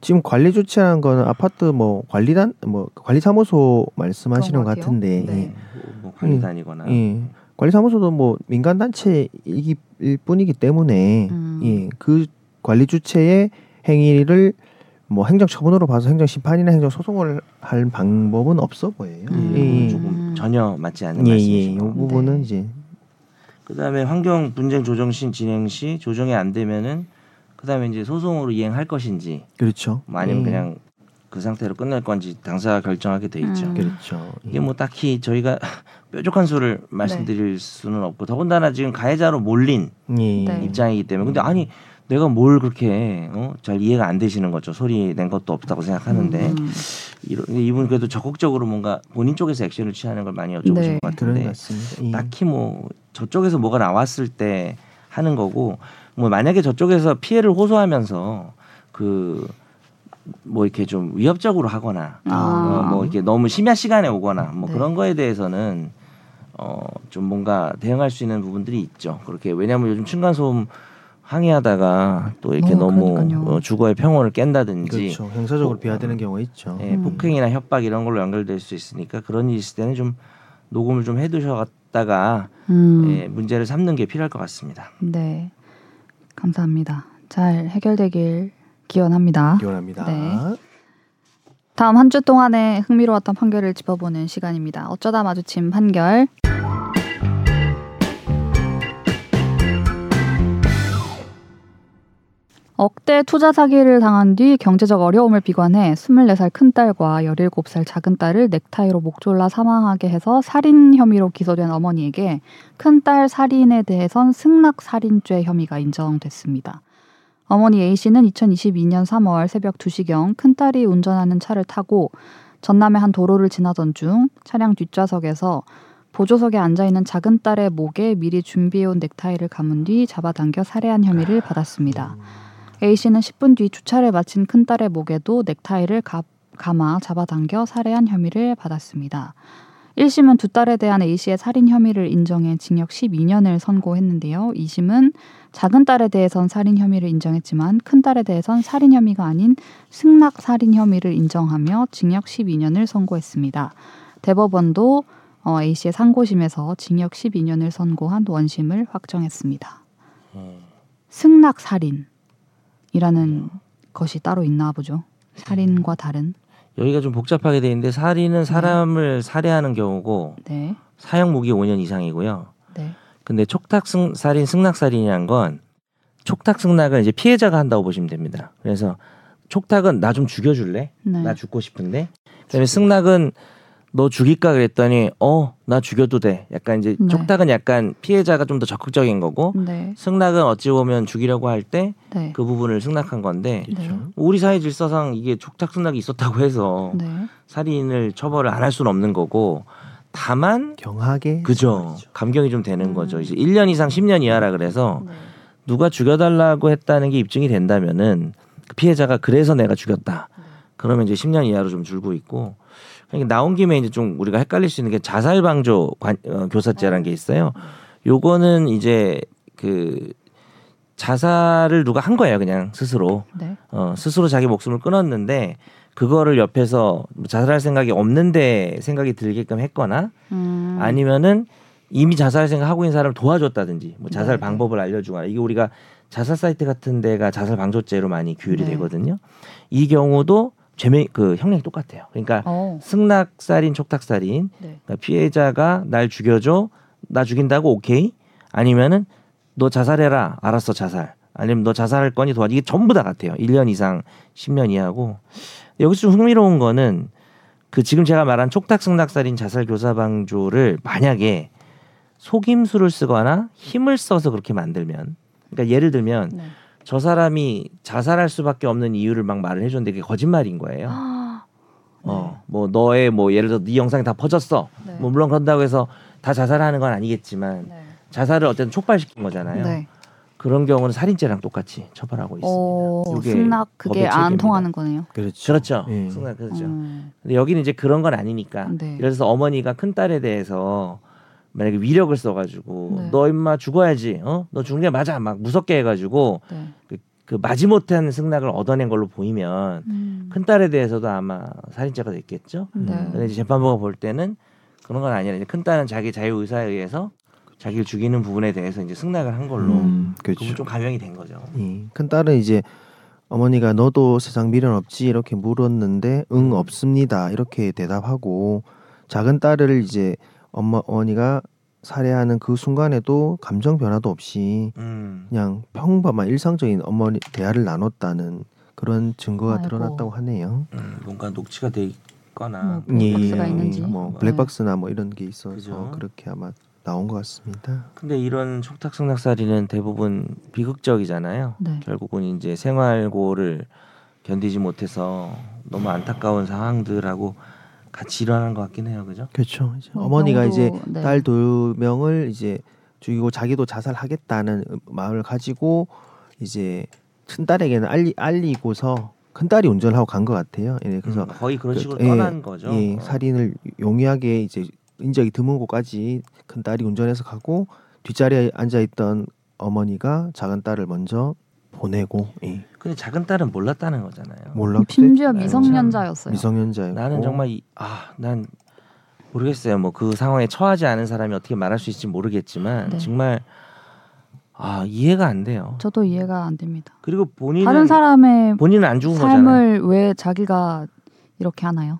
지금 관리 주체라는 거는 아파트 뭐 관리단 뭐 관리 사무소 말씀하시는 그런 것. 같은데 네. 예. 뭐 관리단이거나 예. 관리사무소도 뭐 민간 단체이기 뿐이기 때문에 음. 예. 그 관리 주체의 행위를 뭐 행정 처분으로 봐서 행정 심판이나 행정 소송을 할 방법은 없어 보여요. 음. 예. 조금 전혀 맞지 않는 예, 예. 말씀이신 이 거. 부분은 네. 이제 그다음에 환경 분쟁 조정 시 진행 시 조정이 안 되면은 그다음에 이제 소송으로 이행할 것인지 그렇죠. 뭐 아니면 예. 그냥 그 상태로 끝낼 건지 당사가 결정하게 돼 있죠. 음. 그렇죠. 이게 뭐 딱히 저희가 뾰족한 수를 말씀드릴 수는 없고 더군다나 지금 가해자로 몰린 예. 네. 입장이기 때문에 근데 아니 내가 뭘 그렇게 어? 잘 이해가 안 되시는 거죠. 소리 낸 것도 없다고 생각하는데 음. 이런 이분 그래도 적극적으로 뭔가 본인 쪽에서 액션을 취하는 걸 많이 여쭤보신 네. 것 같은데. 예. 딱히 뭐 저쪽에서 뭐가 나왔을 때 하는 거고 뭐 만약에 저쪽에서 피해를 호소하면서 그 뭐 이렇게 좀 위협적으로 하거나 아. 어, 뭐 이렇게 너무 심야 시간에 오거나 뭐 네. 그런 거에 대해서는 어 좀 뭔가 대응할 수 있는 부분들이 있죠. 그렇게 왜냐하면 요즘 층간 소음 항의하다가 또 이렇게 어, 너무. 어, 주거의 평온을 깬다든지 그렇죠. 형사적으로 뭐, 비화되는 경우가 있죠. 예, 음. 폭행이나 협박 이런 걸로 연결될 수 있으니까 그런 일이 있을 때는 좀 녹음을 좀 해두셨다가 음. 예, 문제를 삼는 게 필요할 것 같습니다. 네. 감사합니다. 잘 해결되길 기원합니다. 기원합니다. 네. 다음 한 주 동안의 흥미로웠던 판결을 짚어보는 시간입니다. 어쩌다 마주친 판결. 억대 투자 사기를 당한 뒤 경제적 어려움을 비관해 24살 큰딸과 17살 작은 딸을 넥타이로 목 졸라 사망하게 해서 살인 혐의로 기소된 어머니에게 큰딸 살인에 대해선 승낙 살인죄 혐의가 인정됐습니다. 어머니 A씨는 2022년 3월 새벽 2시경 큰딸이 운전하는 차를 타고 전남의 한 도로를 지나던 중 차량 뒷좌석에서 보조석에 앉아있는 작은 딸의 목에 미리 준비해온 넥타이를 감은 뒤 잡아당겨 살해한 혐의를 받았습니다. A씨는 10분 뒤 주차를 마친 큰딸의 목에도 넥타이를 가, 감아 잡아당겨 살해한 혐의를 받았습니다. 1심은 두 딸에 대한 A씨의 살인 혐의를 인정해 징역 12년을 선고했는데요. 2심은 작은 딸에 대해선 살인 혐의를 인정했지만 큰 딸에 대해선 살인 혐의가 아닌 승낙 살인 혐의를 인정하며 징역 12년을 선고했습니다. 대법원도 어, A씨의 상고심에서 징역 12년을 선고한 원심을 확정했습니다. 음. 승낙 살인이라는 것이 따로 있나 보죠. 살인과 다른. 여기가 좀 복잡하게 돼 있는데 살인은 사람을 살해하는 경우고 네. 사형 무기 5년 이상이고요. 네. 근데 촉탁 승 살인 승낙 살인이란 건 촉탁 승낙은 이제 피해자가 한다고 보시면 됩니다. 그래서 촉탁은 나 좀 죽여줄래? 네. 나 죽고 싶은데. 그다음에 승낙은 너 죽일까 그랬더니 어 나 죽여도 돼. 약간 이제 네. 촉탁은 약간 피해자가 좀 더 적극적인 거고 네. 승낙은 어찌 보면 죽이려고 할 때그 네. 부분을 승낙한 건데 네. 우리 사회 질서상 이게 촉탁 승낙이 있었다고 해서 네. 살인을 처벌을 안 할 수는 없는 거고 다만 경하게 그죠 말이죠. 감경이 좀 되는 음. 거죠 이제 1년 이상 10년 이하라 그래서 네. 누가 죽여달라고 했다는 게 입증이 된다면은 그 피해자가 그래서 내가 죽였다 그러면 이제 10년 이하로 좀 줄고 있고 그러니까 나온 김에 이제 좀 우리가 헷갈릴 수 있는 게 자살 방조 관, 어, 교사죄라는 게 있어요 요거는 이제 그 자살을 누가 한 거예요 그냥 스스로 네. 어, 스스로 자기 목숨을 끊었는데 그거를 옆에서 뭐 자살할 생각이 없는데 생각이 들게끔 했거나 음. 아니면은 이미 자살 생각하고 있는 사람을 도와줬다든지 뭐 자살 네. 방법을 알려주거나 이게 우리가 자살 사이트 같은 데가 자살 방조죄로 많이 규율이 네. 되거든요. 이 경우도 죄명 그 형량이 똑같아요. 그러니까 어. 승낙살인, 촉탁살인 네. 그러니까 피해자가 날 죽여줘 나 죽인다고 오케이 아니면은 너 자살해라 알았어 자살 아니면 너 자살할 거니 도와 이게 전부 다 같아요 1년 이상 10년 이하고 여기서 좀 흥미로운 거는 그 지금 제가 말한 촉탁 승낙살인 자살 교사 방조를 만약에 속임수를 쓰거나 힘을 써서 그렇게 만들면 그러니까 예를 들면 네. 저 사람이 자살할 수밖에 없는 이유를 막 말을 해줬는데 그게 거짓말인 거예요. 아, 어, 뭐 너의 뭐 예를 들어 네 영상이 다 퍼졌어. 네. 뭐 물론 그런다고 해서 다 자살하는 건 아니겠지만 네. 자살을 어쨌든 촉발시킨 거잖아요. 네. 그런 경우는 살인죄랑 똑같이 처벌하고 있습니다. 승낙 그게 안. 통하는 거네요. 그렇죠. 그렇죠. 예. 승낙 그렇죠. 음. 근데 여기는 이제 그런 건 아니니까. 네. 예를 들어서 어머니가 큰 딸에 대해서 만약에 위력을 써가지고 네. 너 임마 죽어야지, 어? 너 죽는 게 맞아, 막 무섭게 해가지고 네. 그 마지못한 승낙을 얻어낸 걸로 보이면 음. 큰 딸에 대해서도 아마 살인죄가 됐겠죠. 네. 근데 이제 재판부가 볼 때는 그런 건 아니라 이제 큰 딸은 자기 자유 의사에 의해서 자기를 죽이는 부분에 대해서 이제 승낙을 한 걸로 음. 그렇죠. 그건 좀 감형이 된 거죠. 예. 큰 딸은 이제 어머니가 너도 세상 미련 없지 이렇게 물었는데 응 없습니다 이렇게 대답하고 작은 딸을 이제 엄마 어머니가 살해하는 그 순간에도 감정 변화도 없이 음. 그냥 평범한 일상적인 어머니 대화를 나눴다는 그런 증거가 아이고. 드러났다고 하네요. 음, 뭔가 녹취가 돼 있거나 뭐 블랙박스가 예, 있는지. 뭐 네. 블랙박스나 뭐 이런 게 있어서 그죠. 그렇게 아마 나온 것 같습니다. 근데 이런 촉탁 승낙살인은 대부분 비극적이잖아요. 네. 결국은 이제 생활고를 견디지 못해서 너무 안타까운 상황들하고 같이 일어나는 것 같긴 해요, 그죠? 그렇죠. 이제 뭐 어머니가 병도- 이제 네. 딸두 명을 이제 죽이고 자기도 자살하겠다는 마음을 가지고 이제 큰 딸에게는 알리 알리고서 큰 딸이 운전을 하고 간 것 같아요. 예, 그래서 음, 거의 그런 그- 식으로 예, 떠난 거죠. 예, 어. 살인을 용이하게 이제 인적이 드문 곳까지 큰 딸이 운전해서 가고 뒷자리에 앉아 있던 어머니가 작은 딸을 먼저 보내고 예. 근데 작은 딸은 몰랐다는 거잖아요. 몰랐대. 심지어 네. 미성년자였어요. 미성년자였고 나는 정말 이, 아, 난 모르겠어요. 뭐 그 상황에 처하지 않은 사람이 어떻게 말할 수 있을지 모르겠지만 네. 정말 아 이해가 안 돼요. 저도 이해가 안 됩니다. 그리고 본인은 다른 사람의 본인은 안 죽은 거잖아요. 삶을 왜 자기가 이렇게 하나요?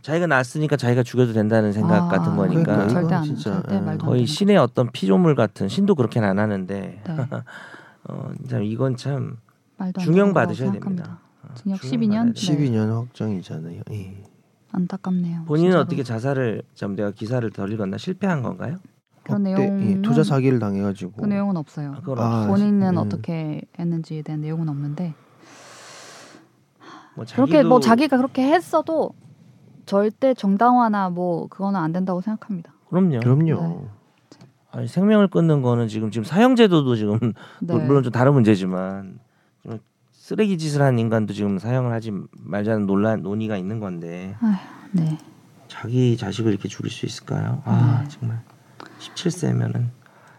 자기가 낳았으니까 자기가 죽여도 된다는 생각 아, 같은 거니까 그러니까 절대 안 진짜, 절대 음. 말도 안 거의. 신의 어떤 피조물 같은 신도 그렇게는 안 하는데 네. 어, 참 이건 참 중형 받으셔야. 됩니다. 어, 징역 중형 12년? 받아야 돼요. 12년 확정이잖아요. 예. 안타깝네요. 본인은 진짜로. 어떻게 자살을 좀 내가 기사를 덜 읽었나 실패한 건가요? 그런 그때, 예, 내용은 투자 사기를 당해가지고 그 내용은 없어요. 아, 아. 본인은 음. 어떻게 했는지에 대한 내용은 없는데 뭐 그렇게 뭐 자기가 그렇게 했어도 절대 정당화나 뭐 그거는 안 된다고 생각합니다. 그럼요. 그럼요. 네. 아니, 생명을 끊는 거는 지금 지금 사형제도도 지금 네. 물론 좀 다른 문제지만 좀 쓰레기 짓을 한 인간도 지금 사형을 하지 말자는 논란 논의가 있는 건데 네. 자기 자식을 이렇게 죽일 수 있을까요? 아 네. 정말 17세면은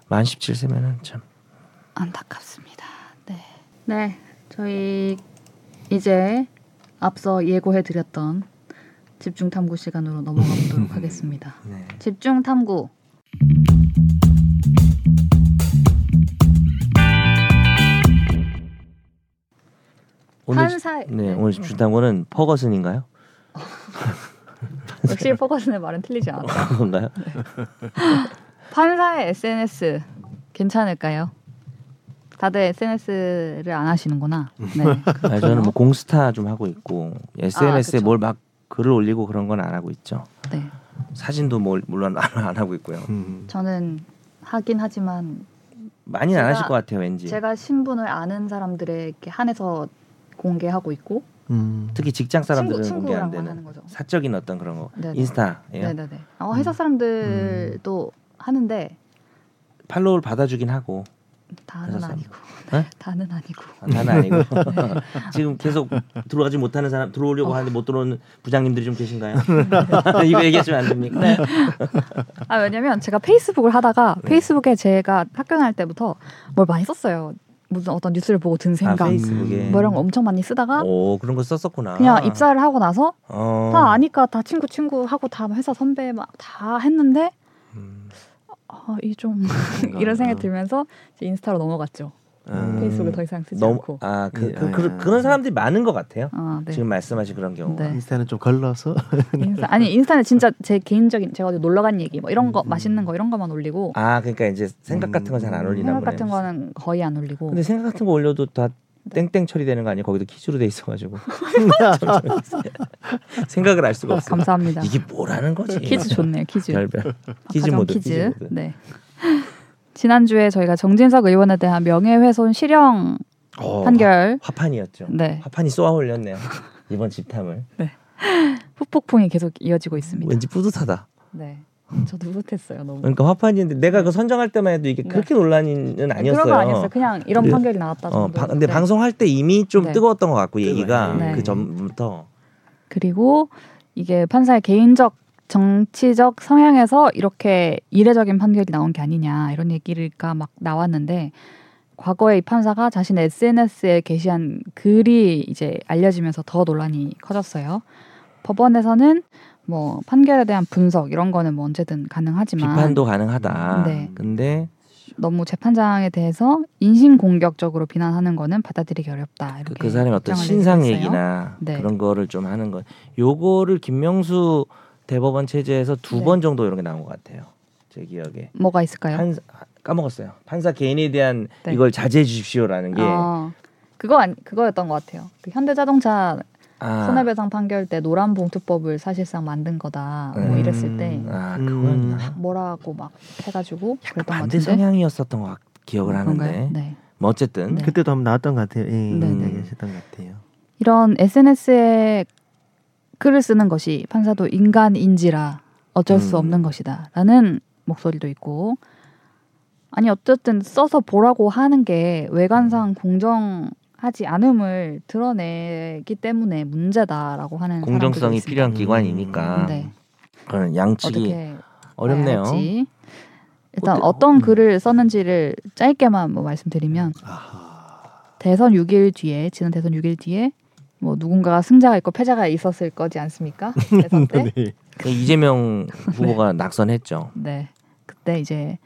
만 17세면은 참 안타깝습니다. 네. 네. 저희 이제 앞서 예고해 드렸던 집중 탐구 시간으로 넘어가 보도록 하겠습니다. 네. 집중 탐구. 오늘 판사 네, 오늘 집중 탐구는 퍼거슨인가요? 역시 포커스의 말은 틀리지 않았다. 그건가요? 판사의 SNS 괜찮을까요? 다들 SNS를 안 하시는구나. 네. 아, 저는 뭐 공스타 좀 하고 있고 SNS에 그쵸. 뭘막 글을 올리고 그런 건 안 하고 있죠. 네. 사진도 뭐 물론 안, 안 하고 있고요. 음. 저는 하긴 하지만 많이는 안 하실 것 같아요, 왠지. 제가 신분을 아는 사람들에게 한해서 공개하고 있고 음. 특히 직장 사람들은 친구 공개 안 되는 하는 거죠. 사적인 어떤 그런 거 네네. 인스타 예. 네네네. 어, 회사 사람들도 하는데 팔로우를 받아주긴 하고 다는 아니고 네? 다는 아니고 아, 다는 아니고 지금 계속 들어가지 못하는 사람 들어오려고 어. 하는데 못 들어오는 부장님들이 좀 계신가요? 이거 얘기하시면 안 됩니까? 네. 아 왜냐면 제가 페이스북을 하다가 네. 페이스북에 제가 학교 다닐 때부터 뭘 많이 썼어요. 무슨 어떤 뉴스를 보고 든 아, 생각 페이스북에 뭐 이런 거 엄청 많이 쓰다가 오 그런 거 썼었구나. 그냥 입사를 하고 나서 어. 다 아니까 다 친구 친구 하고 다 회사 선배 막 다 했는데 음. 아, 이좀 이런 생각이 들면서 이제 인스타로 넘어갔죠. 음. 페이스북을 더 이상 쓰지 너무 않고. 아그 예, 그, 그, 예. 그런 사람들이 많은 것 같아요. 아, 네. 지금 말씀하신 그런 경우가. 네. 인스타는 좀 걸러서 인스타 아니 인스타는 진짜 제 개인적인 제가 어디 놀러 간 얘기 뭐 이런 거 맛있는 거 이런 거만 올리고 아 그러니까 이제 생각 같은 건 잘안 음. 올리나 생각 보네요. 같은 거는 거의 안 올리고. 근데 생각 같은 거 올려도 다 네. 땡땡 처리되는 거 아니에요? 거기도 퀴즈로 돼 있어가지고 생각을 알 수가 없어요. 감사합니다. 이게 뭐라는 거지? 퀴즈 좋네요. 퀴즈. 별별 퀴즈 가정 모드. 퀴즈. 퀴즈 모드. 네. 지난주에 저희가 정진석 의원에 대한 명예훼손 실형 어, 판결 화판이었죠. 네. 화판이 쏘아 올렸네요. 이번 집탐을. 후폭풍이 계속 이어지고 있습니다. 왠지 뿌듯하다. 네. 저도 뿌듯했어요. 너무. 그러니까 화판인데 내가 그 선정할 때만 해도 이게 네. 그렇게 논란은 아니었어요. 그런 거 아니었어요. 그냥 이런 네. 판결이 나왔다 정도. 어, 바, 근데 방송할 때 이미 좀 네. 뜨거웠던 것 같고 얘기가 네. 그 전부터 그리고 이게 판사의 개인적 정치적 성향에서 이렇게 이례적인 판결이 나온 게 아니냐 이런 얘기가 막 나왔는데 과거에 이 판사가 자신의 SNS에 게시한 글이 이제 알려지면서 더 논란이 커졌어요. 법원에서는 뭐 판결에 대한 분석 이런 거는 뭐 언제든 가능하지만 비판도 가능하다. 네. 근데 너무 재판장에 대해서 인신 공격적으로 비난하는 거는 받아들이기 어렵다. 그, 이렇게 그 사람의 어떤 신상. 얘기나 네. 그런 거를 좀 하는 거. 요거를 김명수 대법원 체제에서 두 네. 번 정도 이런 게 나온 것 같아요. 제 기억에. 뭐가 있을까요? 판사 까먹었어요. 판사 개인에 대한 네. 이걸 자제해 주십시오라는 게 어, 그거 아니 그거였던 것 같아요. 그 현대자동차 아, 손해배상 판결 때 노란 봉투법을 사실상 만든 거다. 뭐 음. 이랬을 때 아 음. 그거였나? 뭐라고 막 해가지고 그랬던 것 같은데. 성향이었었던 것 같- 기억을 그런가요? 하는데. 네. 뭐 어쨌든 네. 그때도 한번 나왔던 것 같아요. 예, 네, 네. 얘기하셨던 것 같아요. 이런 SNS에 글을 쓰는 것이 판사도 인간인지라 어쩔 수 음. 없는 것이다라는 목소리도 있고 아니 어쨌든 써서 보라고 하는 게 외관상 공정하지 않음을 드러내기 때문에 문제다라고 하는 공정성이. 필요한 음. 기관이니까 네. 그런 양측이 어렵네요. 봐야. 일단 어때- 어떤 음. 글을 썼는지를 짧게만 뭐 말씀드리면 아하. 대선 6일 뒤에 지난 대선 6일 뒤에 뭐 누군가가 승자가 있고 패자가 있었을 거지 않습니까? 대선 때. 네. 이재명 후보가 낙선했죠. 네. 그때 이제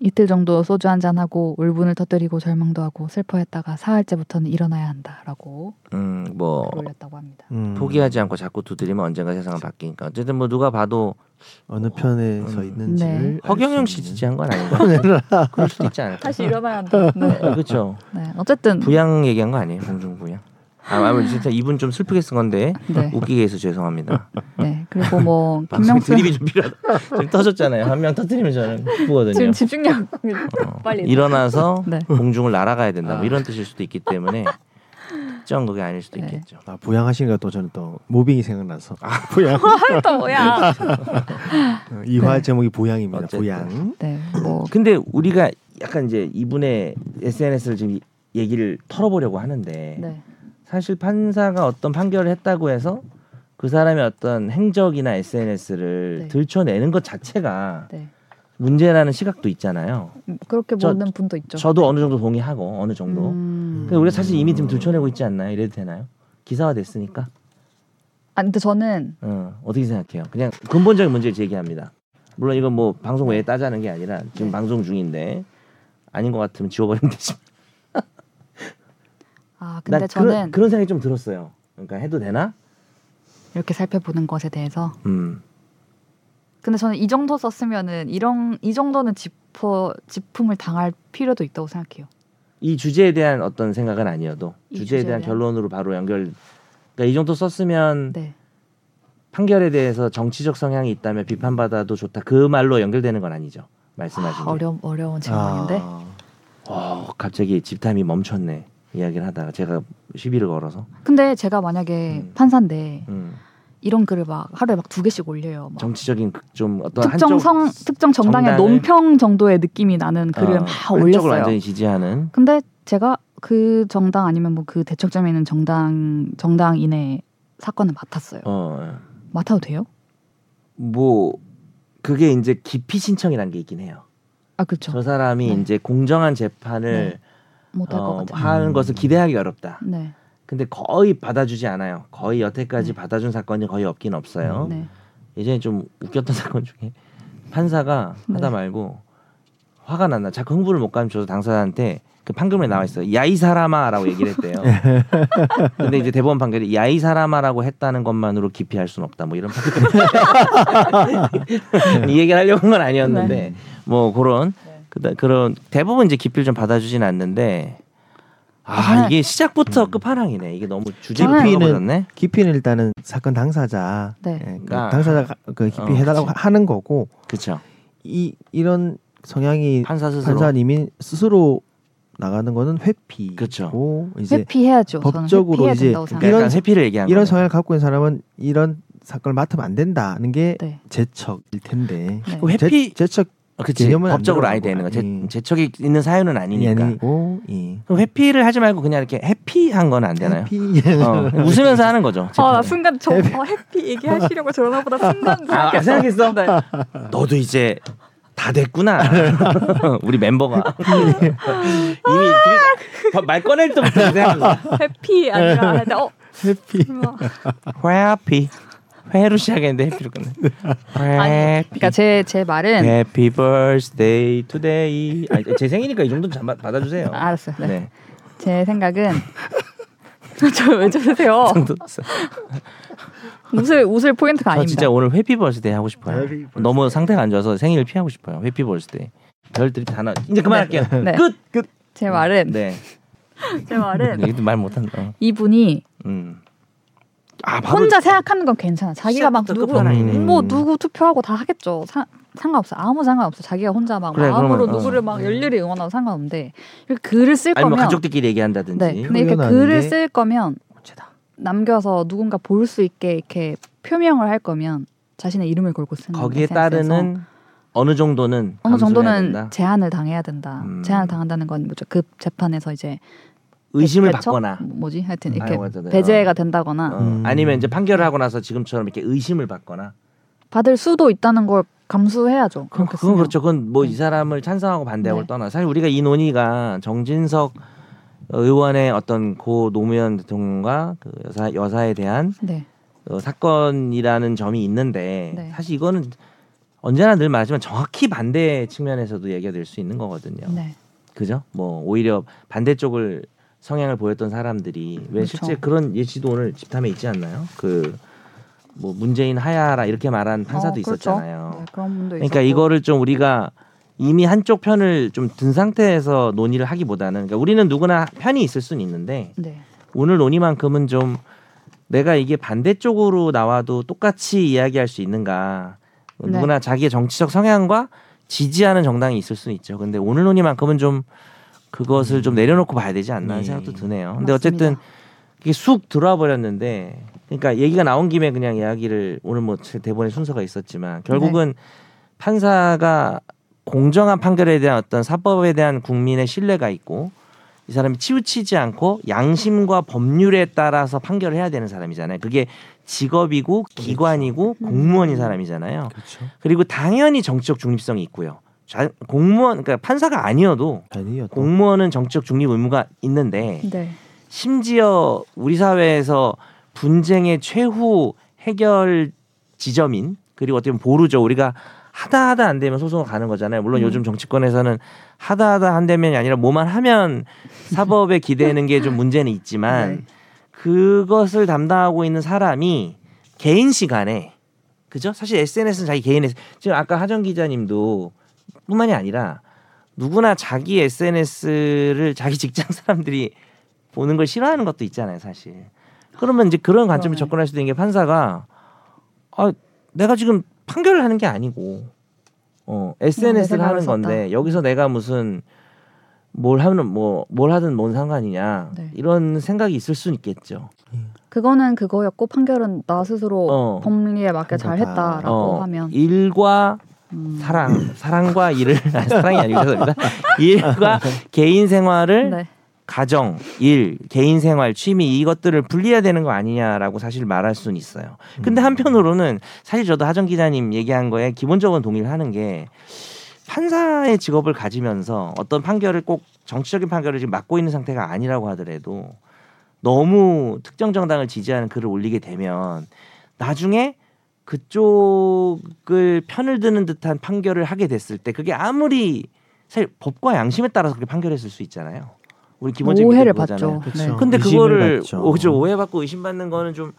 이틀 정도 소주 한 잔 하고 울분을 터뜨리고 절망도 하고 슬퍼했다가 사흘째부터는 일어나야 한다라고 음, 뭐글 올렸다고 합니다. 음, 포기하지 않고 자꾸 두드리면 언젠가 세상은 바뀌니까 어쨌든 뭐 누가 봐도 어느 편에 서 음. 있는지를 네. 알 허경영 수 씨. 지지한 건 아닌가? 그럴 수도 있지 않을까? 다시 일어나야 한다. 네. 그렇죠. 네. 어쨌든 부양 얘기한 거 아니에요, 공중 부양. 아, 아무 진짜 이분 좀 슬프게 쓴 건데 네. 웃기게 해서 죄송합니다. 네. 그리고 뭐 김명수 드립이 좀 필요하다. 지금 터졌잖아요. 한 명 터뜨리면 저는 기쁘거든요. 지금 집중력 어, 빨리 일어나서 네. 공중을 날아가야 된다. 뭐 아. 이런 뜻일 수도 있기 때문에 특정 그게 아닐 수도 네. 있겠죠. 아, 부양하시니까 또 저는 또 모빙이 생각나서 부양 또 뭐야? 어, 이화 네. 제목이 부양입니다. 어쨌든. 부양. 네. 뭐 근데 우리가 약간 이제 이분의 SNS를 지금 얘기를 털어보려고 하는데 네. 사실 판사가 어떤 판결을 했다고 해서 그 사람의 어떤 행적이나 SNS를 네. 들춰내는 것 자체가 네. 문제라는 시각도 있잖아요. 음, 그렇게 저- 보는 분도 있죠. 저도 어느 정도 동의하고 어느 정도. 음. 근데 우리가 사실 이미 좀 들춰내고 있지 않나요? 이래도 되나요? 기사화 됐으니까. 아 근데 저는 어, 어떻게 생각해요? 그냥 근본적인 문제를 제기합니다. 물론 이건 뭐 방송 외에 따자는 게 아니라 지금 네. 방송 중인데 아닌 것 같으면 지워버리면 되지. 아 근데 난 저는 그런, 그런 생각이 좀 들었어요. 그러니까 해도 되나? 이렇게 살펴보는 것에 대해서 음. 근데 저는 이 정도 썼으면은 이런 이 정도는 짚어 짚음을 당할 필요도 있다고 생각해요. 이 주제에 대한 어떤 생각은 아니어도 이 주제에 주제에 대한 대한? 결론으로 바로 연결. 그러니까 이 정도 썼으면 네. 판결에 대해서 정치적 성향이 있다면 비판받아도 좋다. 그 말로 연결되는 건 아니죠. 말씀하신 아, 게. 어려 어려운 질문인데. 아, 어, 갑자기 집탐이 멈췄네. 이야기를 하다가 제가 시비를 걸어서. 근데 제가 만약에 음. 판사인데 음. 이런 글을 막 하루에 막 두 개씩 올려요. 막 정치적인 그- 좀 어떤 특정 성 특정 정당의 논평 정도의 느낌이 나는 글을 어, 막 올렸어요. 완전히 지지하는 근데 제가 그 정당 아니면 뭐 그 대척점에 있는 정당 정당인의 사건을 맡았어요. 어, 맡아도 돼요? 뭐 그게 이제 기피 신청이라는 게 있긴 해요. 아 그렇죠. 저 사람이 네. 이제 공정한 재판을 네. 못할 것 어, 같아요. 하는 음. 것을 기대하기 어렵다. 네. 근데 거의 받아주지 않아요. 거의 여태까지 네. 받아준 사건이 거의 없긴 없어요. 네. 예전에 좀 웃겼던 사건 중에 판사가 네. 하다 말고 화가 났나 자꾸 흥분을 못 감춰서 당사자한테 그 판결문에 나와 있어요. 야 이 사람아라고 얘기를 했대요. 근데 이제 대법원 판결이 야 이 사람아라고 했다는 것만으로 기피할 수는 없다. 뭐 이런 판결. 이 얘기를 하려고 한 건 아니었는데 네. 뭐 그런 네. 그다 그런 대부분 이제 기피를 좀 받아주진 않는데 아 저는- 이게 시작부터 끝판왕이네. 이게 너무 저는- 들어버렸네. 기피는 일단은 사건 당사자, 네. 예, 그 아. 당사자가 그 기피 어, 해달라고 그치. 하는 거고 그렇죠. 이 이런 성향이 판사 스스로 판사님이 스스로 나가는 거는 회피고 그쵸. 이제 회피해야죠. 법적으로 이제 된다고 그러니까. 이런 회피를 얘기한 이런 거네. 성향을 갖고 있는 사람은 이런 사건을 맡으면 안 된다는 게 네. 제척일 텐데 네. 그 회피- 제, 척 어, 그치 개념은 안 법적으로 들어간 되는 거. 제, 예. 제척이 있는 사유는 아니니까. 아니고 예. 그럼 회피를 하지 말고 그냥 이렇게 해피한 건 안 되나요? 해피. 어, 웃으면서 하는 거죠. 아, 나 순간 저 어, 해피 얘기하시려고 저러나 보다 순간 아, 생각했어? 네. 너도 이제 다 됐구나. 우리 멤버가 이미 말 꺼낼 때부터 생각한 거야. 해피 아니라 어 해피. 뭐. 해피 회로 시작했는데 해피로 끝내. 아니, 해피. 그러니까 제 제 말은 Happy birthday today. 아니, 제 생이니까 이 정도는 좀 받아 주세요. 아, 알았어요. 네. 네. 제 생각은 저왜 저러세요? 웃을 웃을 포인트가 저 아닙니다. 진짜 오늘 회피 벌스데이 하고 싶어요. Birthday. 너무 상태가 안 좋아서 생일을 피하고 싶어요. 회피 벌스데이. 별들이 다 나. 이제 그만할게요. 네. 끝. 끝. 제 말은 네. 제 말은 말 못한다. 어. 이분이 음. 아, 바로 혼자 생각하는 건 괜찮아. 자기가 막 누구. 뭐 누구 투표하고 다 하겠죠. 사, 상관없어. 아무 상관없어. 자기가 혼자 막 그래, 마음으로 그러면, 어. 누구를 막 열렬히 응원하고 상관없는데 이렇게 글을 쓸 아니 뭐 거면 가족들끼리 얘기한다든지. 네. 근데 이렇게 글을 게쓸 거면 문제다. 남겨서 누군가 볼 수 있게 이렇게 표명을 할 거면 자신의 이름을 걸고 쓰는 거기에 따르는 어느 정도는 어느 정도는. 제한을 당해야 된다. 음. 제한을 당한다는 건 뭐죠? 그 재판에서 이제 의심을 배척? 받거나 뭐지? 하여튼 이렇게 아유, 맞아, 배제가 된다거나 어, 음. 아니면 이제 판결을 하고 나서 지금처럼 이렇게 의심을 받거나 받을 수도 있다는 걸 감수해야죠. 그건 쓰면. 그렇죠. 그건 뭐이 네. 사람을 찬성하고 반대하고 네. 떠나 사실 우리가 이 논의가 정진석 의원의 어떤 고 노무현 대통령과 그 여사 여사에 대한 네. 어, 사건이라는 점이 있는데 네. 사실 이거는 언제나 늘 말하지만 정확히 반대 측면에서도 얘기가 될 수 있는 거거든요. 네. 그죠? 뭐 오히려 반대쪽을 성향을 보였던 사람들이 왜 그렇죠. 실제 그런 예시도 오늘 집탐에 있지 않나요? 그 뭐 문재인 하야라 이렇게 말한 판사도 어, 그렇죠. 있었잖아요. 네, 그런 분도 그러니까 있었고. 이거를 좀 우리가 이미 한쪽 편을 좀 든 상태에서 논의를 하기보다는 그러니까 우리는 누구나 편이 있을 수는 있는데 네. 오늘 논의만큼은 좀 내가 이게 반대쪽으로 나와도 똑같이 이야기할 수 있는가 네. 누구나 자기의 정치적 성향과 지지하는 정당이 있을 수는 있죠. 근데 오늘 논의만큼은 좀 그것을 좀 내려놓고 봐야 되지 않나 하는 네. 생각도 드네요. 근데 맞습니다. 어쨌든 이게 쑥 들어와 버렸는데 그러니까 얘기가 나온 김에 그냥 이야기를 오늘 뭐제 대본에 순서가 있었지만 결국은 네. 판사가 공정한 판결에 대한 어떤 사법에 대한 국민의 신뢰가 있고 이 사람이 치우치지 않고 양심과 법률에 따라서 판결을 해야 되는 사람이잖아요. 그게 직업이고 기관이고 음. 공무원인 사람이잖아요. 그렇죠. 그리고 당연히 정치적 중립성이 있고요. 자- 공무원 그러니까 판사가 아니어도 아니요. 또. 공무원은 정치적 중립 의무가 있는데 네. 심지어 우리 사회에서 분쟁의 최후 해결 지점인 그리고 어떻게 보면 보루죠. 우리가 하다 하다 안 되면 소송을 가는 거잖아요. 물론 음. 요즘 정치권에서는 하다 하다 안 되면이 아니라 뭐만 하면 사법에 기대는 게 좀 문제는 있지만 네. 그것을 담당하고 있는 사람이 개인 시간에 그죠? 사실 SNS는 자기 개인의 지금 아까 하정 기자님도 뿐만이 아니라 누구나 자기 SNS를 자기 직장 사람들이 보는 걸 싫어하는 것도 있잖아요, 사실. 그러면 이제 그런 관점을. 접근할 수도 있는 게 판사가 아 내가 지금 판결을 하는 게 아니고 어 SNS를 네, 하는 썼다. 건데 여기서 내가 무슨 뭘 하면 뭐 뭘 하든 뭔 상관이냐 네. 이런 생각이 있을 수는 있겠죠. 그거는 그거였고 판결은 나 스스로 어. 법리에 맞게 한 거다. 잘했다라고 어, 하면 일과 음. 사랑, 사랑과 일을 아니, 사랑이 아니고 죄송합니다. 일과 개인 생활을 네. 가정, 일, 개인 생활, 취미 이것들을 분리해야 되는 거 아니냐라고 사실 말할 수는 있어요. 근데 음. 한편으로는 사실 저도 하정 기자님 얘기한 거에 기본적으로 동의를 하는 게 판사의 직업을 가지면서 어떤 판결을 꼭 정치적인 판결을 지금 맡고 있는 상태가 아니라고 하더라도 너무 특정 정당을 지지하는 글을 올리게 되면 나중에 그쪽을 편을 드는 듯한 판결을 하게 됐을 때 그게 아무리 사실 법과 양심에 따라서 그렇게 판결했을 수 있잖아요. 우리 기본적인 오해를. 받죠. 네. 근데 의심을 그거를 그죠 오해받고 의심받는 거는 좀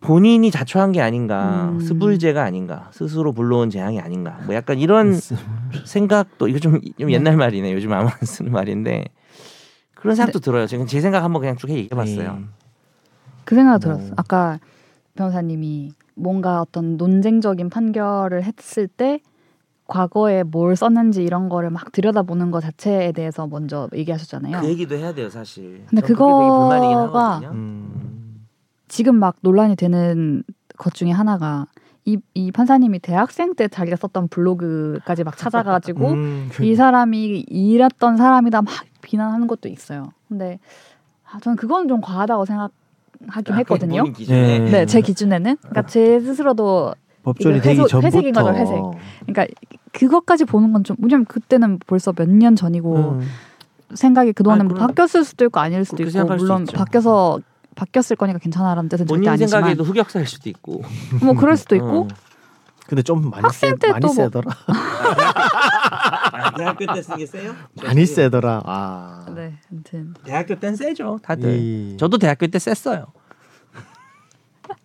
본인이 자초한 게 아닌가 음. 스불제가 아닌가 스스로 불러온 재앙이 아닌가 뭐 약간 이런 생각도 이거 좀, 좀 옛날 말이네 요즘 아무 안 쓰는 말인데 그런 생각도 들어요 지금 제 생각 한번 그냥 쭉 얘기해봤어요 네. 그 생각 뭐. 들었어. 아까 변호사님이 뭔가 어떤 논쟁적인 판결을 했을 때 과거에 뭘 썼는지 이런 거를 막 들여다보는 것 자체에 대해서 먼저 얘기하셨잖아요. 그 얘기도 해야 돼요 사실 근데 그거가. 음. 지금 막 논란이 되는 것 중에 하나가 이, 이 판사님이 대학생 때 자기가 썼던 블로그까지 막 찾아가지고 음, 그- 이 사람이 이랬던 사람이다 막 비난하는 것도 있어요. 근데 아, 저는 그건 좀 과하다고 생각 하긴 했거든요. 본인 기준에. 네. 네, 제 기준에는 그러니까 제 스스로도 법조리 되기 전부터 회색인 거죠, 회색. 그러니까 그것까지 보는 건 좀 왜냐면 그때는 벌써 몇 년 전이고 음. 생각이 그동안은 아니, 뭐 바뀌었을 수도 있고 아닐 수도 있고 물론. 바뀌어서 바뀌었을 거니까 괜찮아라는 뜻은 절대 아니지만 생각에도 흑역사일 수도 있고. 뭐 그럴 수도 있고 어. 근데 좀 많이 학생 세, 때 많이 또 뭐- 세더라. 아, 대학교 때 쓰는 게 세요? 많이 세더라. 아. 네, 아무튼 대학교 땐 세죠, 다들. 이- 저도 대학교 때 셌어요.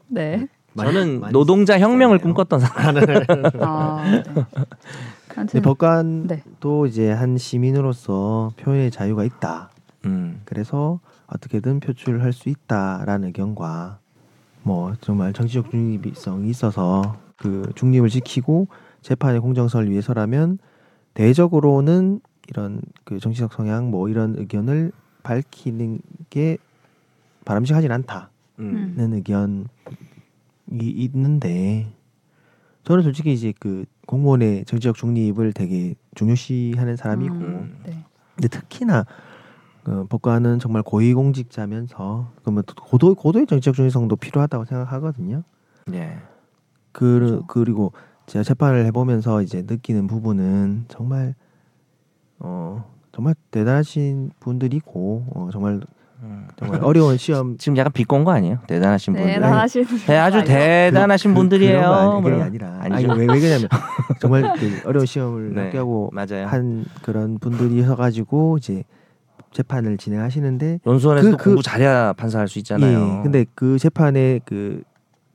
네. 많이- 저는 많이 노동자 혁명을 세네요. 꿈꿨던 사람. 아, 네. 근데 아무튼 법관도 네. 이제 한 시민으로서 표현의 자유가 있다. 음. 그래서 어떻게든 표출할 수 있다라는 의견과 뭐 정말 정치적 중립성이 있어서 그 중립을 지키고 재판의 공정성을 위해서라면 대적으로는 이런 그 정치적 성향 뭐 이런 의견을 밝히는 게 바람직하진 않다는 음. 의견이 있는데 저는 솔직히 이제 그 공무원의 정치적 중립을 되게 중요시하는 사람이고 음, 네. 근데 특히나 그 법관은 정말 고위공직자면서 그러면 또 고도 고도의 정치적 중립성도 필요하다고 생각하거든요. 네. 그 그렇죠. 그리고 제가 재판을 해보면서 이제 느끼는 부분은 정말 어 정말 대단하신 분들이고 어, 정말 음. 정말 어려운 시험 지금 약간 비꼰 거 아니에요? 대단하신 분들. 대단하신 네, 아주 대단하신 분들이에요. 그런 거 아니, 그게 뭐. 아니라 아니죠. 아니 왜, 왜 그러냐면 정말 그 어려운 시험을 네, 합격하고 맞아요. 한 그런 분들이셔 가지고 이제 재판을 진행하시는데 연수원에서 그- 그- 공부 잘해야 판사할 수 있잖아요. 예, 근데 그 재판의 그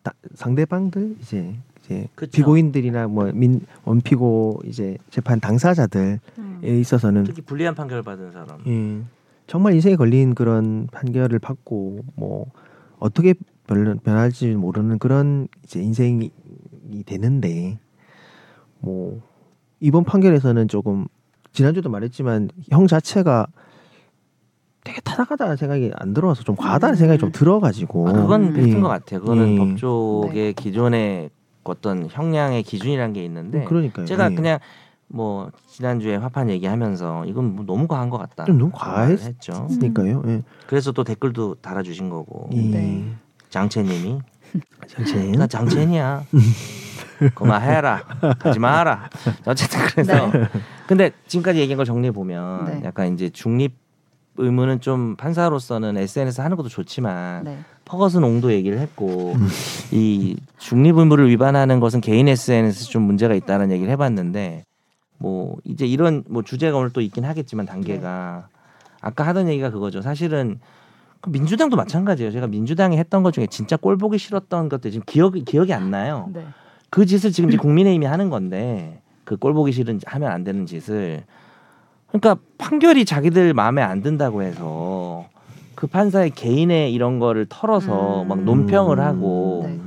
다- 상대방들 이제 이제 그쵸. 피고인들이나 뭐 민 원피고 이제 재판 당사자들에 음. 있어서는 특히 불리한 판결 받은 사람. 예, 정말 인생에 걸린 그런 판결을 받고 뭐 어떻게 변, 변할지 모르는 그런 이제 인생이 되는데 뭐 이번 판결에서는 조금 지난주도 말했지만 형 자체가 되게 타락하다는 생각이 안 들어와서 좀 과하다는 음. 생각이 좀 들어가지고 아, 그건 음. 예. 것 같아요. 그거는 예. 법조계 기존의 어떤 형량의 기준이라는 게 있는데 그러니까요. 제가 예. 그냥 뭐 지난주에 화판 얘기하면서 이건 뭐 너무 과한 것 같다. 좀 너무 과했- 했죠. 했으니까요. 예. 그래서 또 댓글도 달아주신 거고 이 네. 장채님이 전체 나 장첸이야. 그만해라. 하지 마라. 어쨌든 그래서 네. 근데 지금까지 얘기한 걸 정리해 보면 네. 약간 이제 중립 의무는 좀 판사로서는 SNS 하는 것도 좋지만 네. 퍼거슨 옹도 얘기를 했고 음. 이 중립 의무를 위반하는 것은 개인 SNS 좀 문제가 있다는 얘기를 해봤는데 뭐 이제 이런 뭐 주제가 오늘 또 있긴 하겠지만 단계가 아까 하던 얘기가 그거죠. 사실은 그 민주당도 마찬가지예요. 제가 민주당이 했던 것 중에 진짜 꼴 보기 싫었던 것들 지금 기억이 기억이 안 나요. 네. 그 짓을 지금 이제 국민의힘이 하는 건데 그 꼴 보기 싫은 하면 안 되는 짓을 그러니까 판결이 자기들 마음에 안 든다고 해서 그 판사의 개인의 이런 거를 털어서 음. 막 논평을 하고 네.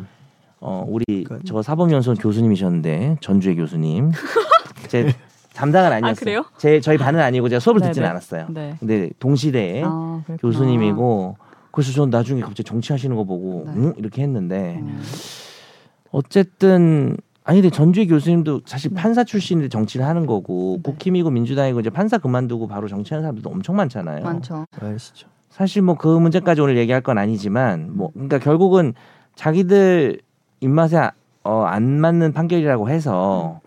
어 우리 그러니까- 저 사법연수원 교수님이셨는데 전주의 교수님 제 담당은 아니었어요. 그래요? 제 저희 반은 아니고 제가 수업을 네, 듣지는 네. 않았어요. 네. 근데 동시대에 아. 교수님이고 그래서 저는 나중에 갑자기 정치하시는 거 보고 네. 응? 이렇게 했는데 음. 어쨌든 아니 근데 전주의 교수님도 사실 네. 판사 출신인데 정치를 하는 거고 네. 국힘이고 민주당이고 이제 판사 그만두고 바로 정치하는 사람들도 엄청 많잖아요. 많죠. 아시죠? 사실 뭐 그 문제까지 오늘 얘기할 건 아니지만 뭐 그러니까 결국은 자기들 입맛에 아- 어, 안 맞는 판결이라고 해서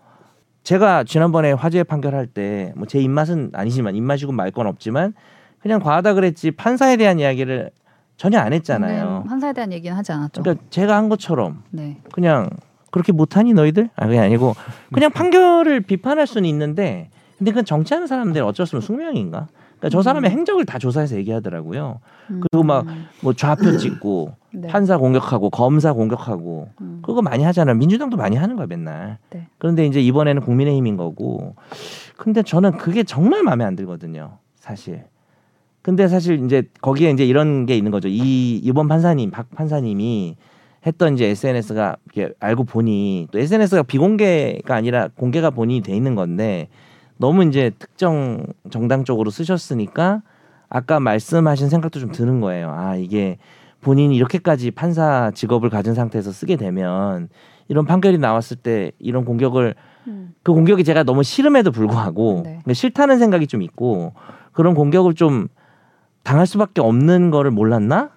제가 지난번에 화재 판결할 때 뭐 제 입맛은 아니지만 입맛이고 말 건 없지만 그냥 과하다 그랬지 판사에 대한 이야기를 전혀 안 했잖아요. 네, 판사에 대한 얘기는 하지 않았죠. 그러니까 제가 한 것처럼 네. 그냥 그렇게 못하니 너희들? 아 그게 아니고 그냥 판결을 비판할 수는 있는데 근데 그건 정치하는 사람들 어쩔 수 없는 숙명인가? 그러니까 저 사람의 음. 행적을 다 조사해서 얘기하더라고요. 그리고 막 음. 뭐 좌표 찍고 네. 판사 공격하고 검사 공격하고 음. 그거 많이 하잖아요. 민주당도 많이 하는 거야 맨날. 네. 그런데 이제 이번에는 국민의힘인 거고. 근데 저는 그게 정말 마음에 안 들거든요. 사실. 근데 사실 이제 거기에 이제 이런 게 있는 거죠. 이 이번 판사님 박 판사님이 했던 이제 SNS가 알고 보니 또 SNS가 비공개가 아니라 공개가 본인이 돼 있는 건데 너무 이제 특정 정당 쪽으로 쓰셨으니까 아까 말씀하신 생각도 좀 드는 거예요. 아 이게 본인이 이렇게까지 판사 직업을 가진 상태에서 쓰게 되면 이런 판결이 나왔을 때 이런 공격을 음. 그 공격이 제가 너무 싫음에도 불구하고 네. 그러니까 싫다는 생각이 좀 있고 그런 공격을 좀 당할 수밖에 없는 거를 몰랐나?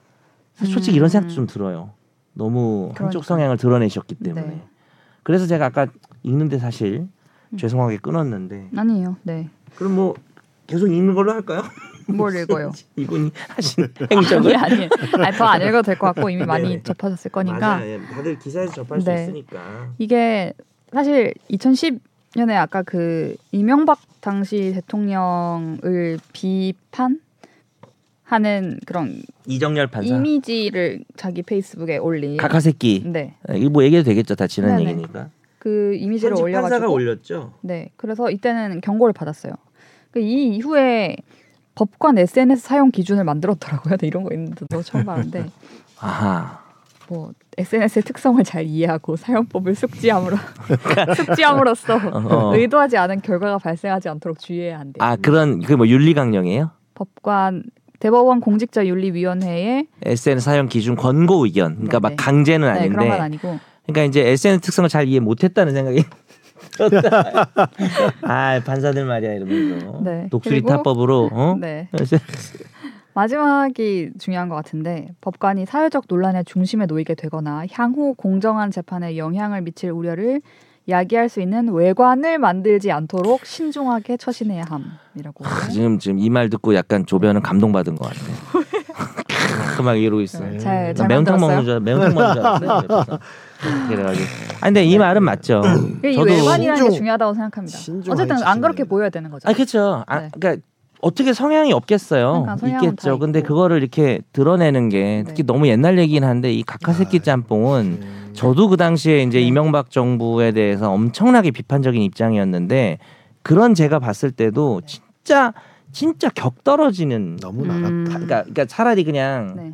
사실 솔직히 이런 생각도 좀 들어요. 너무 한쪽 음. 그러니까요. 성향을 드러내셨기 때문에. 네. 그래서 제가 아까 읽는데 사실 음. 죄송하게 끊었는데 아니에요. 네. 그럼 뭐 계속 읽는 걸로 할까요? 뭘 읽어요? 이분이 하신 아니 행적을 아니. 아니 더안 읽어도 될 것 같고 이미 많이 네. 접하셨을 거니까. 맞아요. 예, 다들 기사에서 접할 수 네. 있으니까. 이게 사실 2010년에 아까 그 이명박 당시 대통령을 비판 하는 그런 이정열 판사. 이미지를 자기 페이스북에 올린 새끼. 네. 이거 뭐 얘기해도 되겠죠. 다 지난 네네. 얘기니까. 그 이미지를 올려가지고 올렸죠. 네. 그래서 이때는 경고를 받았어요. 그이 이후에 법관 SNS 사용 기준을 만들었더라고요. 네, 이런 거 있는데 너 처음 봤는데 아하. 뭐 SNS의 특성을 잘 이해하고 사용법을 숙지함으로 숙지함으로써 어. 의도하지 않은 결과가 발생하지 않도록 주의해야 한대. 요 아 그런 그 뭐 윤리 강령이에요? 법관 대법원 공직자 윤리위원회에 SNS 사용 기준 권고 의견. 그러니까 네, 막 네. 강제는 네, 그런 건 아닌데. 아니고 그러니까 이제 SNS 특성을 잘 이해 못했다는 생각이. 아 판사들 말이야 이러면서 네. 독수리 타법으로 어? 네. 마지막이 중요한 것 같은데 법관이 사회적 논란의 중심에 놓이게 되거나 향후 공정한 재판에 영향을 미칠 우려를 야기할 수 있는 외관을 만들지 않도록 신중하게 처신해야 함이라고. 지금 지금 이 말 듣고 약간 조변은 감동받은 것 같아. 그막 이러고 있어. 네. 잘, 나잘 매운탕 먹는. 줄. 매운탕 먹는 줄 알았어요. 그래가지고. 아 근데 이 말은 맞죠. 이 저도 외관이라는 게 중요하다고 생각합니다. 어쨌든 안 그렇게. 보여야 되는 거죠. 아 그렇죠. 아, 네. 그러니까 어떻게 성향이 없겠어요. 그러니까 성향은 있겠죠. 다 근데. 그거를 이렇게 드러내는 게 특히 네. 너무 옛날 얘기긴 한데 이 각하새끼 아, 짬뽕은 음. 저도 그 당시에 이제 네. 이명박 정부에 대해서 엄청나게 비판적인 입장이었는데 그런 제가 봤을 때도 네. 진짜 진짜 격 떨어지는 너무 음. 나갔다. 그러니까, 그러니까 차라리 그냥 네.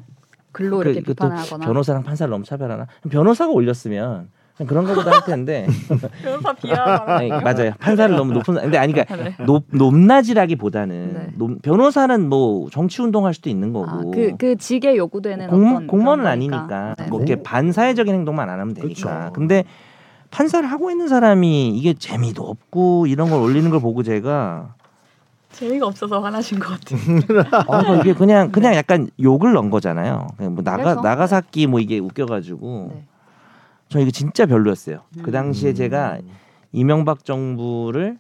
글로 그- 이렇게 이것도 비판하거나. 변호사랑 판사를 너무 차별하나 변호사가 올렸으면 그냥 그런 거보다 할 텐데 변호사 비하 아니, 맞아요 판사를 너무 높은 근데 아니 그러니까 네. 높 높낮이라기보다는 네. 높- 변호사는 뭐 정치 운동할 수도 있는 거고 아, 그, 그 직에 요구되는 공무, 어떤 공무원은. 아니니까 네. 뭐 이렇게 반사회적인 행동만 안 하면 되니까 그쵸. 근데 판사를 하고 있는 사람이 이게 재미도 없고 이런 걸 올리는 걸 보고 제가 재미가 없어서 화나신 것 같아요. 아, 뭐 이게 그냥 그냥 약간 욕을 넣은 거잖아요. 그냥 뭐 나가 그래서? 나가사키 뭐 이게 웃겨가지고 네. 저 이거 진짜 별로였어요. 그 음. 당시에 제가 이명박 정부를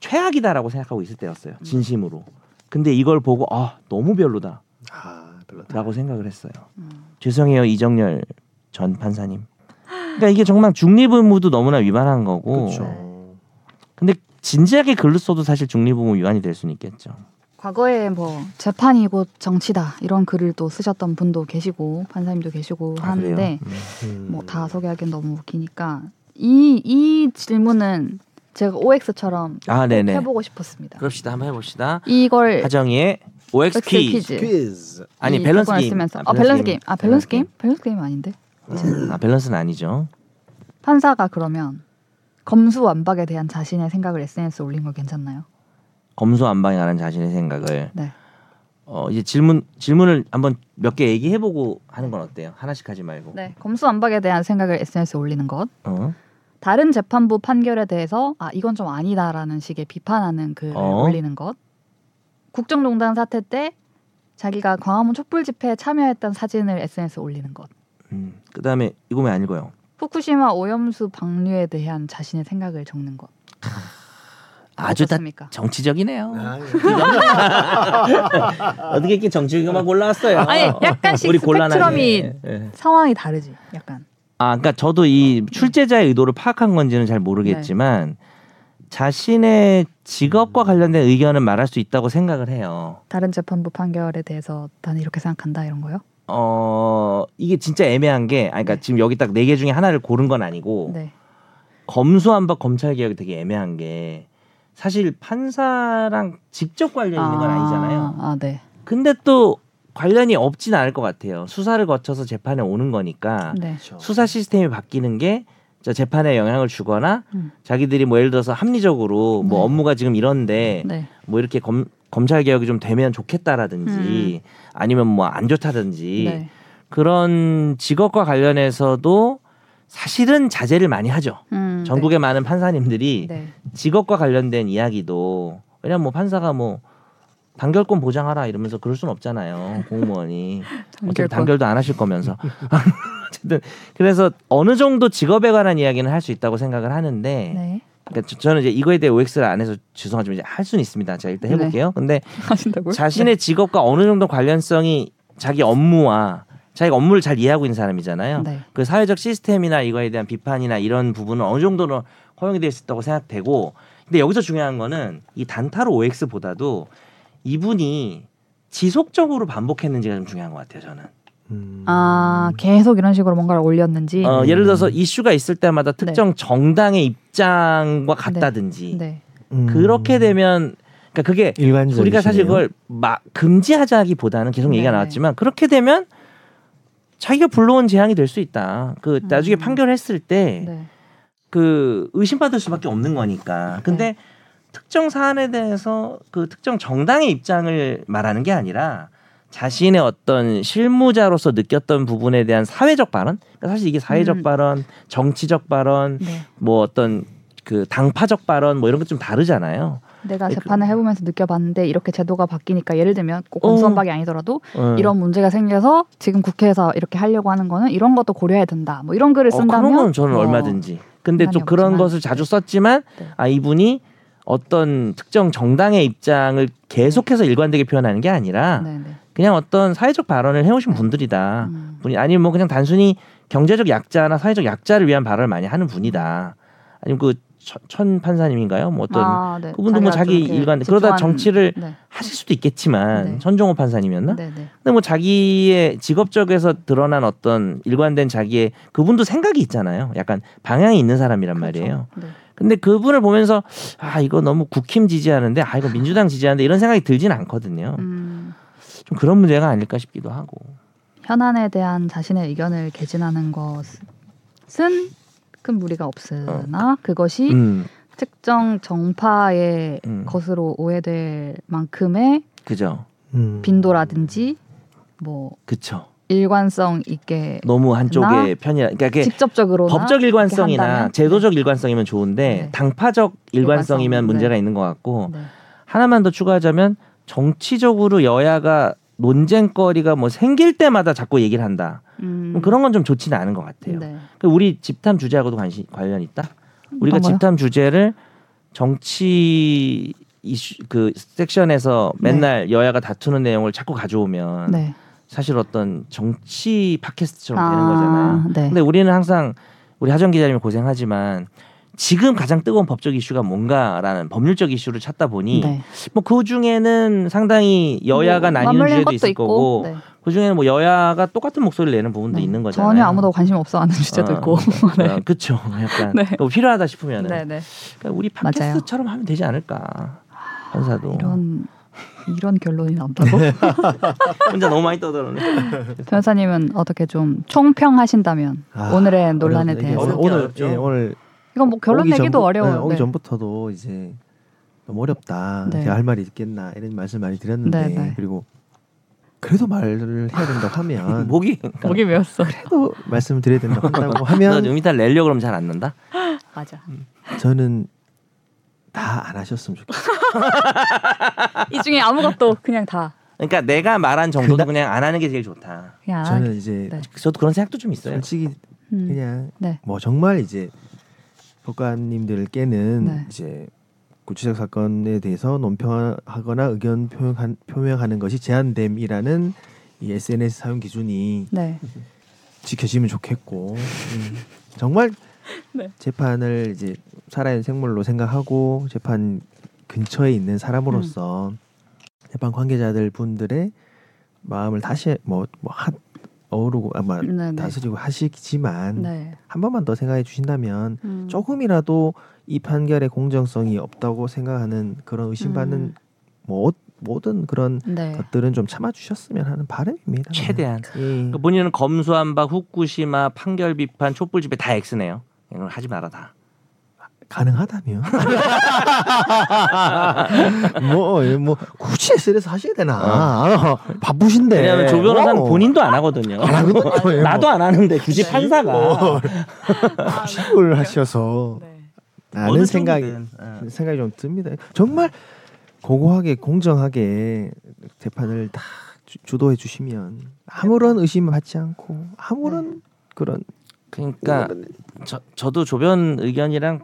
최악이다라고 생각하고 있을 때였어요. 진심으로. 근데 이걸 보고 아 너무 별로다라고 아 별로다. 생각을 했어요. 음. 죄송해요 이정열 전 판사님. 그러니까 이게 정말 중립 의무도 너무나 위반한 거고. 그렇죠. 근데 진지하게 글을 써도 사실 중립 의무 위반이 될 수는 있겠죠. 과거에 뭐 재판이 곧 정치다 이런 글을 또 쓰셨던 분도 계시고 판사님도 계시고 아? 하는데 음. 음. 뭐다 소개하기는 너무 웃기니까 이이 질문은 제가 OX처럼 아. 해보고 싶었습니다. 그럽시다 한번 해봅시다. 이걸 하정이의 OX OX 퀴즈. 퀴즈. 아니 이 밸런스 게임. 쓰면서 아, 아, 밸런스 게임. 아 밸런스 게임? 게임. 밸런스 게임 아닌데 음, 아 밸런스는 아니죠. 판사가 그러면 검수완박에 대한 자신의 생각을 SNS에 올린 거 괜찮나요? 검수완박에 관한 자신의 생각을 네. 어 이제 질문 질문을 한번 몇 개 얘기해보고 하는 건 어때요? 하나씩 하지 말고. 네. 검수완박에 대한 생각을 SNS에 올리는 것. 어? 다른 재판부 판결에 대해서 아 이건 좀 아니다라는 식의 비판하는 글을 어. 올리는 것. 국정농단 사태 때 자기가 광화문 촛불 집회에 참여했던 사진을 SNS에 올리는 것. 음, 그다음에 이거 왜안 읽어요? 후쿠시마 오염수 방류에 대한 자신의 생각을 적는 것. 아주 다 어떻습니까? 정치적이네요. 아, 어떻게 이렇게 정치적이만 골라왔어요? 아니 약간씩 우리. 스펙트럼이 예. 상황이 다르지. 약간. 아, 그러니까 저도 이 출제자의 의도를 파악한 건지는 잘 모르겠지만 자신의 직업과 관련된 의견은 말할 수 있다고 생각을 해요. 다른 재판부 판결에 대해서 나는 이렇게 생각한다 이런 거요? 어 이게 진짜 애매한 게, 아니, 그러니까 네. 지금 여기 딱 네 개 중에 하나를 고른 건 아니고 네. 검수완박 검찰 개혁이 되게 애매한 게 사실 판사랑 직접 관련 있는 건 아니잖아요. 아, 네. 근데 또 관련이 없진 않을 것 같아요. 수사를 거쳐서 재판에 오는 거니까 네. 그렇죠. 수사 시스템이 바뀌는 게저 재판에 영향을 주거나 음. 자기들이 뭐 예를 들어서 합리적으로 뭐 네. 업무가 지금 이런데 네. 뭐 이렇게 검, 검찰 개혁이 좀 되면 좋겠다라든지 아니면 뭐 안 좋다든지 네. 그런 직업과 관련해서도 사실은 자제를 많이 하죠. 음, 전국의 많은 판사님들이 네. 직업과 관련된 이야기도 왜냐면 뭐 판사가 뭐 단결권 보장하라 이러면서 그럴 순 없잖아요 공무원이 단결권. 단결도 안 하실 거면서 어쨌든 그래서 어느 정도 직업에 관한 이야기는 할 수 있다고 생각을 하는데 네. 그러니까 저- 저는 이제 이거에 대해 OX를 안 해서 죄송하지만 이제 할 수는 있습니다. 제가 일단 해볼게요. 근데 하신다고요? 자신의 직업과 어느 정도 관련성이 자기 업무와 자기가 업무를 잘 이해하고 있는 사람이잖아요. 네. 그 사회적 시스템이나 이거에 대한 비판이나 이런 부분은 어느 정도는 허용이 될 수 있다고 생각되고 근데 여기서 중요한 거는 이 단타로 OX보다도 이분이 지속적으로 반복했는지가 좀 중요한 것 같아요 저는 음. 아 계속 이런 식으로 뭔가를 올렸는지. 어, 예를 들어서 이슈가 있을 때마다 특정 정당의 입장과 같다든지 네. 음. 그렇게 되면 그러니까 그게 일반적이시네요. 우리가 사실 그걸 막 금지하자기보다는 계속 얘기가 네네. 나왔지만 그렇게 되면 자기가 불러온 재앙이 될 수 있다. 그 나중에 음. 판결했을 때 네. 그 의심받을 수밖에 없는 거니까. 근데 네. 특정 사안에 대해서 그 특정 정당의 입장을 말하는 게 아니라 자신의 어떤 실무자로서 느꼈던 부분에 대한 사회적 발언, 그러니까 사실 이게 사회적 음. 발언, 정치적 발언, 네. 뭐 어떤 그 당파적 발언 뭐 이런 것 좀 다르잖아요. 내가 네, 재판을 해보면서 느껴봤는데 이렇게 제도가 바뀌니까 예를 들면 꼭 공수원박이 아니더라도 어. 이런 문제가 생겨서 지금 국회에서 이렇게 하려고 하는 거는 이런 것도 고려해야 된다. 뭐 이런 글을 어, 쓴다면 그런 건 저는 뭐 얼마든지. 근데 또 상관이 그런 없지만. 것을 자주 썼지만 네. 아 이분이 어떤 특정 정당의 입장을 계속해서 일관되게 표현하는 게 아니라 네, 네. 그냥 어떤 사회적 발언을 해오신 네. 분들이다. 음. 분이 아니면 뭐 그냥 단순히 경제적 약자나 사회적 약자를 위한 발언을 많이 하는 분이다. 아니면 그천 판사님인가요? 뭐 어떤 아, 네. 그분도 뭐 자기 일관 그러다 정치를 네. 하실 수도 있겠지만 네. 천종호 판사님이었나? 네, 네. 근데 뭐 자기의 직업적에서 드러난 어떤 일관된 자기의 그분도 생각이 있잖아요. 약간 방향이 있는 사람이란 말이에요. 그렇죠. 네. 근데 그분을 보면서 아 이거 너무 국힘 지지하는데 아 이거 민주당 지지하는데 이런 생각이 들지는 않거든요. 음, 좀 그런 문제가 아닐까 싶기도 하고. 현안에 대한 자신의 의견을 개진하는 것은 큰 무리가 없으나 그것이 음, 특정 정파의 음. 것으로 오해될 만큼의 그죠. 음. 빈도라든지 뭐 그쵸. 일관성 있게 너무 한쪽의 나 편이라 그러니까 직접적으로 법적 일관성이나? 제도적 일관성이면 좋은데 네. 당파적 일관성이면 일관성, 문제가 네. 있는 것 같고 네. 하나만 더 추가하자면 정치적으로 여야가 논쟁거리가 뭐 생길 때마다 자꾸 얘기를 한다. 음, 그럼 그런 건 좀 좋지는 않은 것 같아요. 네. 그 우리 집탐 주제하고도 관심 관련 있다. 우리가 어떤 거요? 집탐 주제를 정치 이슈 그 섹션에서 맨날 여야가 다투는 내용을 자꾸 가져오면 네. 사실 어떤 정치 팟캐스트처럼 되는 아, 거잖아요. 네. 근데 우리는 항상 우리 하정 기자님이 고생하지만 지금 가장 뜨거운 법적 이슈가 뭔가라는 법률적 이슈를 찾다 보니 네. 뭐그 중에는 상당히 여야가 뭐, 나뉘는 주제도 있을 있고, 거고 네. 그 중에는 뭐 여야가 똑같은 목소리를 내는 부분도 네. 있는 거잖아요. 전혀 아무도 관심 없어하는 주제도 어, 있고. 네. 그렇죠. 약간 네. 뭐 필요하다 싶으면은 네, 네. 그러니까 우리 맞아요. 팟캐스트처럼 하면 되지 않을까. 판사도 이런 이런 결론이 나온다고? 혼자 너무 많이 떠들었네. 변호사님은 어떻게 좀 총평하신다면 아, 오늘 논란에 어렵네. 대해서 오늘. 예, 오늘 이건 뭐 결론 내기도 전부- 어려워요. 네, 오기 네. 전부터도 이제 너무 어렵다. 네. 제가 할 말이 있겠나 이런 말씀 많이 드렸는데 네, 네. 그리고 그래도 말을 해야 된다고 하면 목이 목이 메었어. 그래도 말씀을 드려야 된다고 한다고 너 하면 음이탈 내려고 그러면 잘 안 난다. 맞아. 저는 다 안 하셨으면 좋겠어요. 이 중에 아무것도 그냥 다 그러니까 내가 말한 정도도 그나- 그냥 안 하는 게 제일 좋다. 저는 이제 네. 저도 그런 생각도 좀 있어요. 솔직히 음, 그냥 네. 뭐 정말 이제 법관님들께는 네. 이제 구치적 사건에 대해서 논평하거나 의견 표명 표명하는 것이 제한됨이라는 이 SNS 사용 기준이 네. 지켜지면 좋겠고 음, 정말 네. 재판을 이제 살아있는 생물로 생각하고 재판 근처에 있는 사람으로서 음. 재판 관계자들 분들의 마음을 다시 뭐, 뭐 하, 어우르고 아마 네, 네. 다스리고 하시지만 네. 한 번만 더 생각해 주신다면 음. 조금이라도 이 판결의 공정성이 없다고 생각하는 그런 의심받는 음. 뭐 모든 그런 네. 것들은 좀 참아 주셨으면 하는 바람입니다. 최대한. 예. 그러니까 본인은 검수한 바 후쿠시마 판결 비판 촛불 집회 다 X네요. 이걸 하지 마라 다. 가능하다면 뭐, 예, 뭐 굳이 SNS에서 하셔야 되나 어. 바쁘신데 왜냐하면 조 변호사는 어. 본인도 안 하거든요. 안 하거든요. 예, 뭐. 나도 안 하는데 굳이 판사가 어. 식을 하셔서 네. 라는 생각이 어. 생각이 좀 듭니다. 정말 고고하게 공정하게 재판을 다 주, 주도해 주시면 아무런 의심 받지 않고 아무런 그런 그러니까 저, 저도 조변 의견이랑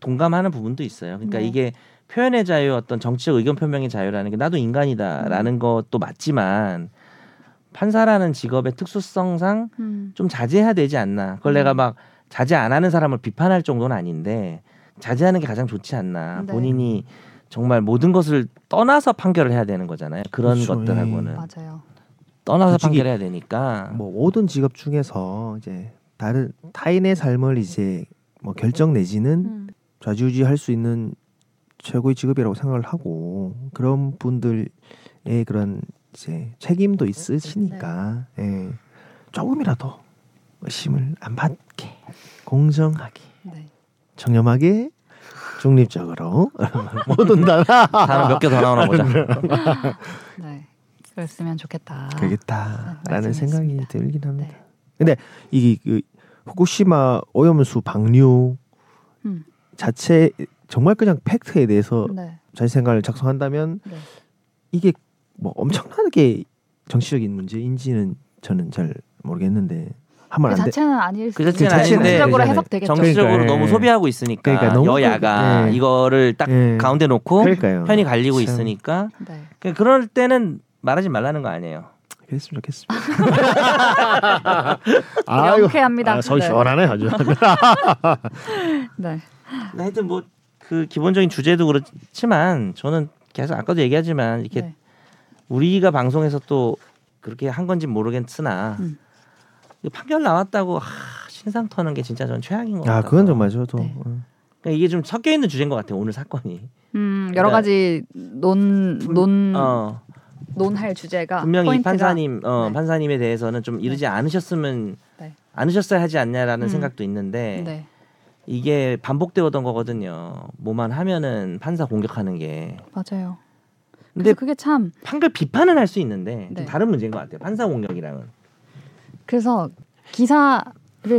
동감하는 부분도 있어요. 그러니까 네. 이게 표현의 자유, 어떤 정치적 의견 표명의 자유라는 게 나도 인간이다라는 음. 것도 맞지만 판사라는 직업의 특수성상 음. 좀 자제해야 되지 않나. 그걸 내가 음. 막 자제 안 하는 사람을 비판할 정도는 아닌데 자제하는 게 가장 좋지 않나. 네. 본인이 정말 모든 것을 떠나서 판결을 해야 되는 거잖아요. 그런 그렇죠. 것들하고는 맞아요. 떠나서 판결해야 되니까. 뭐 모든 직업 중에서 이제 다른 타인의 삶을 이제 뭐 결정 내지는 음. 좌지우지 할 수 있는 최고의 직업이라고 생각을 하고 그런 분들의 그런 이제 책임도 있으시니까 예. 조금이라도 의심을 안 받게 공정하게 네. 청렴하게 중립적으로 모든 다 단어 몇 개 더 나오나 보자. 네. 그랬으면 좋겠다. 되겠다라는 말씀이 생각이. 들긴 합니다. 네. 근데 이게 그 후쿠시마 오염수 방류 음. 자체 정말 그냥 팩트에 대해서 네. 자기 생각을 작성한다면 네. 이게 뭐 엄청나게 정치적인 문제인지는 저는 잘 모르겠는데 하면 그안 돼. 자체는 아닐 그수 자체는 있는데 아닌데 정치적으로. 해석되겠죠. 정치적으로 그러니까, 너무 예. 소비하고 있으니까 그러니까 너무 여야가 그- 예. 이거를 딱 예. 가운데 놓고 그러니까요. 편이 갈리고 참. 있으니까 네. 그 그럴 때는 말하지 말라는 거 아니에요. 그랬으면 좋겠습니다. 명쾌합니다. 아, 속 네. 시원하네 아주. 네. 하여튼 뭐 그 기본적인 주제도 그렇지만 저는 계속 아까도 얘기하지만 이렇게 네. 우리가 방송에서 또 그렇게 한 건지 모르겠으나 음. 이 판결 나왔다고 아, 신상 터는 게 진짜 전 최악인 것 같아요. 아 그건 정말 저도 네. 어. 그러니까 이게 좀 섞여 있는 주제인 것 같아요. 오늘 사건이. 음, 여러 그러니까 가지 논, 논, 어, 논할 주제가 분명히 이 포인트가 판사님 어, 네. 판사님에 대해서는 좀 이르지 않으셨으면 네. 않으셨어야 하지 않냐라는 음. 생각도 있는데 네. 이게 반복되었던 거거든요. 뭐만 하면은 판사 공격하는 게. 맞아요. 근데 그게 참 판결 비판은 할 수 있는데 네. 좀 다른 문제인 것 같아요. 판사 공격이랑은. 그래서 기사를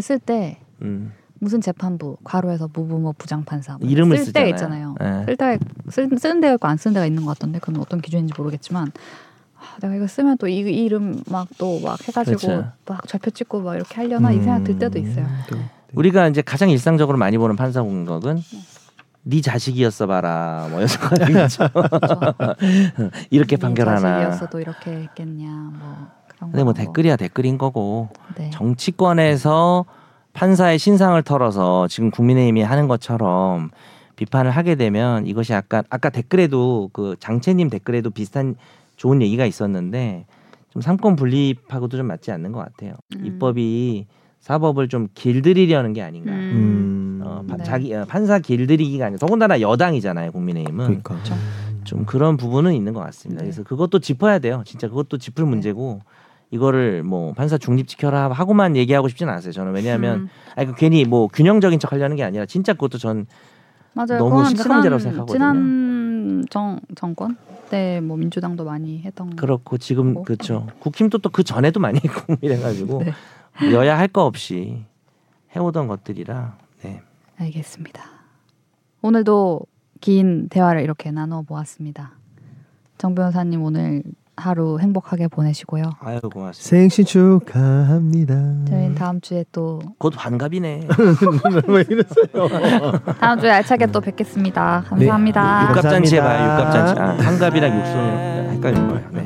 쓸때 음. 무슨 재판부 괄호에서 무부모 부장판사 뭐 이름을 쓸 때가. 있잖아요. 네. 쓸때 쓰는 데가 있고 안 쓰는 데가 있는 것 같던데 그건 어떤 기준인지 모르겠지만 아, 내가 이거 쓰면 또 이 이름 막 또막 해가지고 그렇죠. 막 좌표 찍고 막 이렇게 하려나 이 생각 들 때도 음, 있어요. 또, 우리가 이제 가장 일상적으로 많이 보는 판사 공격은 네 자식이었어 봐라 뭐 여섯 가지죠. 이렇게 판결하나. 자식이었어도 이렇게 했겠냐 뭐 그런 근데 뭐. 댓글이야 댓글인 거고 네. 정치권에서 판사의 신상을 털어서 지금 국민의힘이 하는 것처럼 비판을 하게 되면 이것이 아까 아까 댓글에도 그 장채님 댓글에도 비슷한 좋은 얘기가 있었는데 좀 삼권 분립하고도 좀 맞지 않는 것 같아요. 음. 입법이 사법을 좀 길들이려는 게 아닌가. 음. 음. 어, 판- 네. 자기 어, 판사 길들이기가 아니라 더군다나 여당이잖아요 국민의힘은 그러니까 그렇죠. 좀 그런 부분은 있는 것 같습니다. 네. 그래서 그것도 짚어야 돼요. 진짜 그것도 짚을 문제고 이거를 뭐 판사 중립 지켜라 하고만 얘기하고 싶지는 않았어요. 저는 왜냐하면 음. 아니 그 괜히 뭐 균형적인 척 하려는 게 아니라 진짜 그것도 전 맞아요. 너무 심각한 문제라고 생각하거든요. 지난 정 정권 때뭐 민주당도 많이 했던 그렇고 지금 뭐. 그렇죠. 국힘도 또 그 전에도 많이 했고 이래가지고 네. 여야 할 거 없이 해오던 것들이라 네. 알겠습니다. 오늘도 긴 대화를 이렇게 나눠 보았습니다. 정 변호사님 오늘 하루 행복하게 보내시고요. 아유 고맙습니다. 생신 축하합니다. 저희는 다음 주에 또곧 환갑이네. 왜 이러세요? 다음 주에 알차게 또 뵙겠습니다. 감사합니다. 네. 육갑잔치. 해봐요. 육갑잔치. 아, 환갑이랑 육손이랑 헷갈리는 거예요. 네.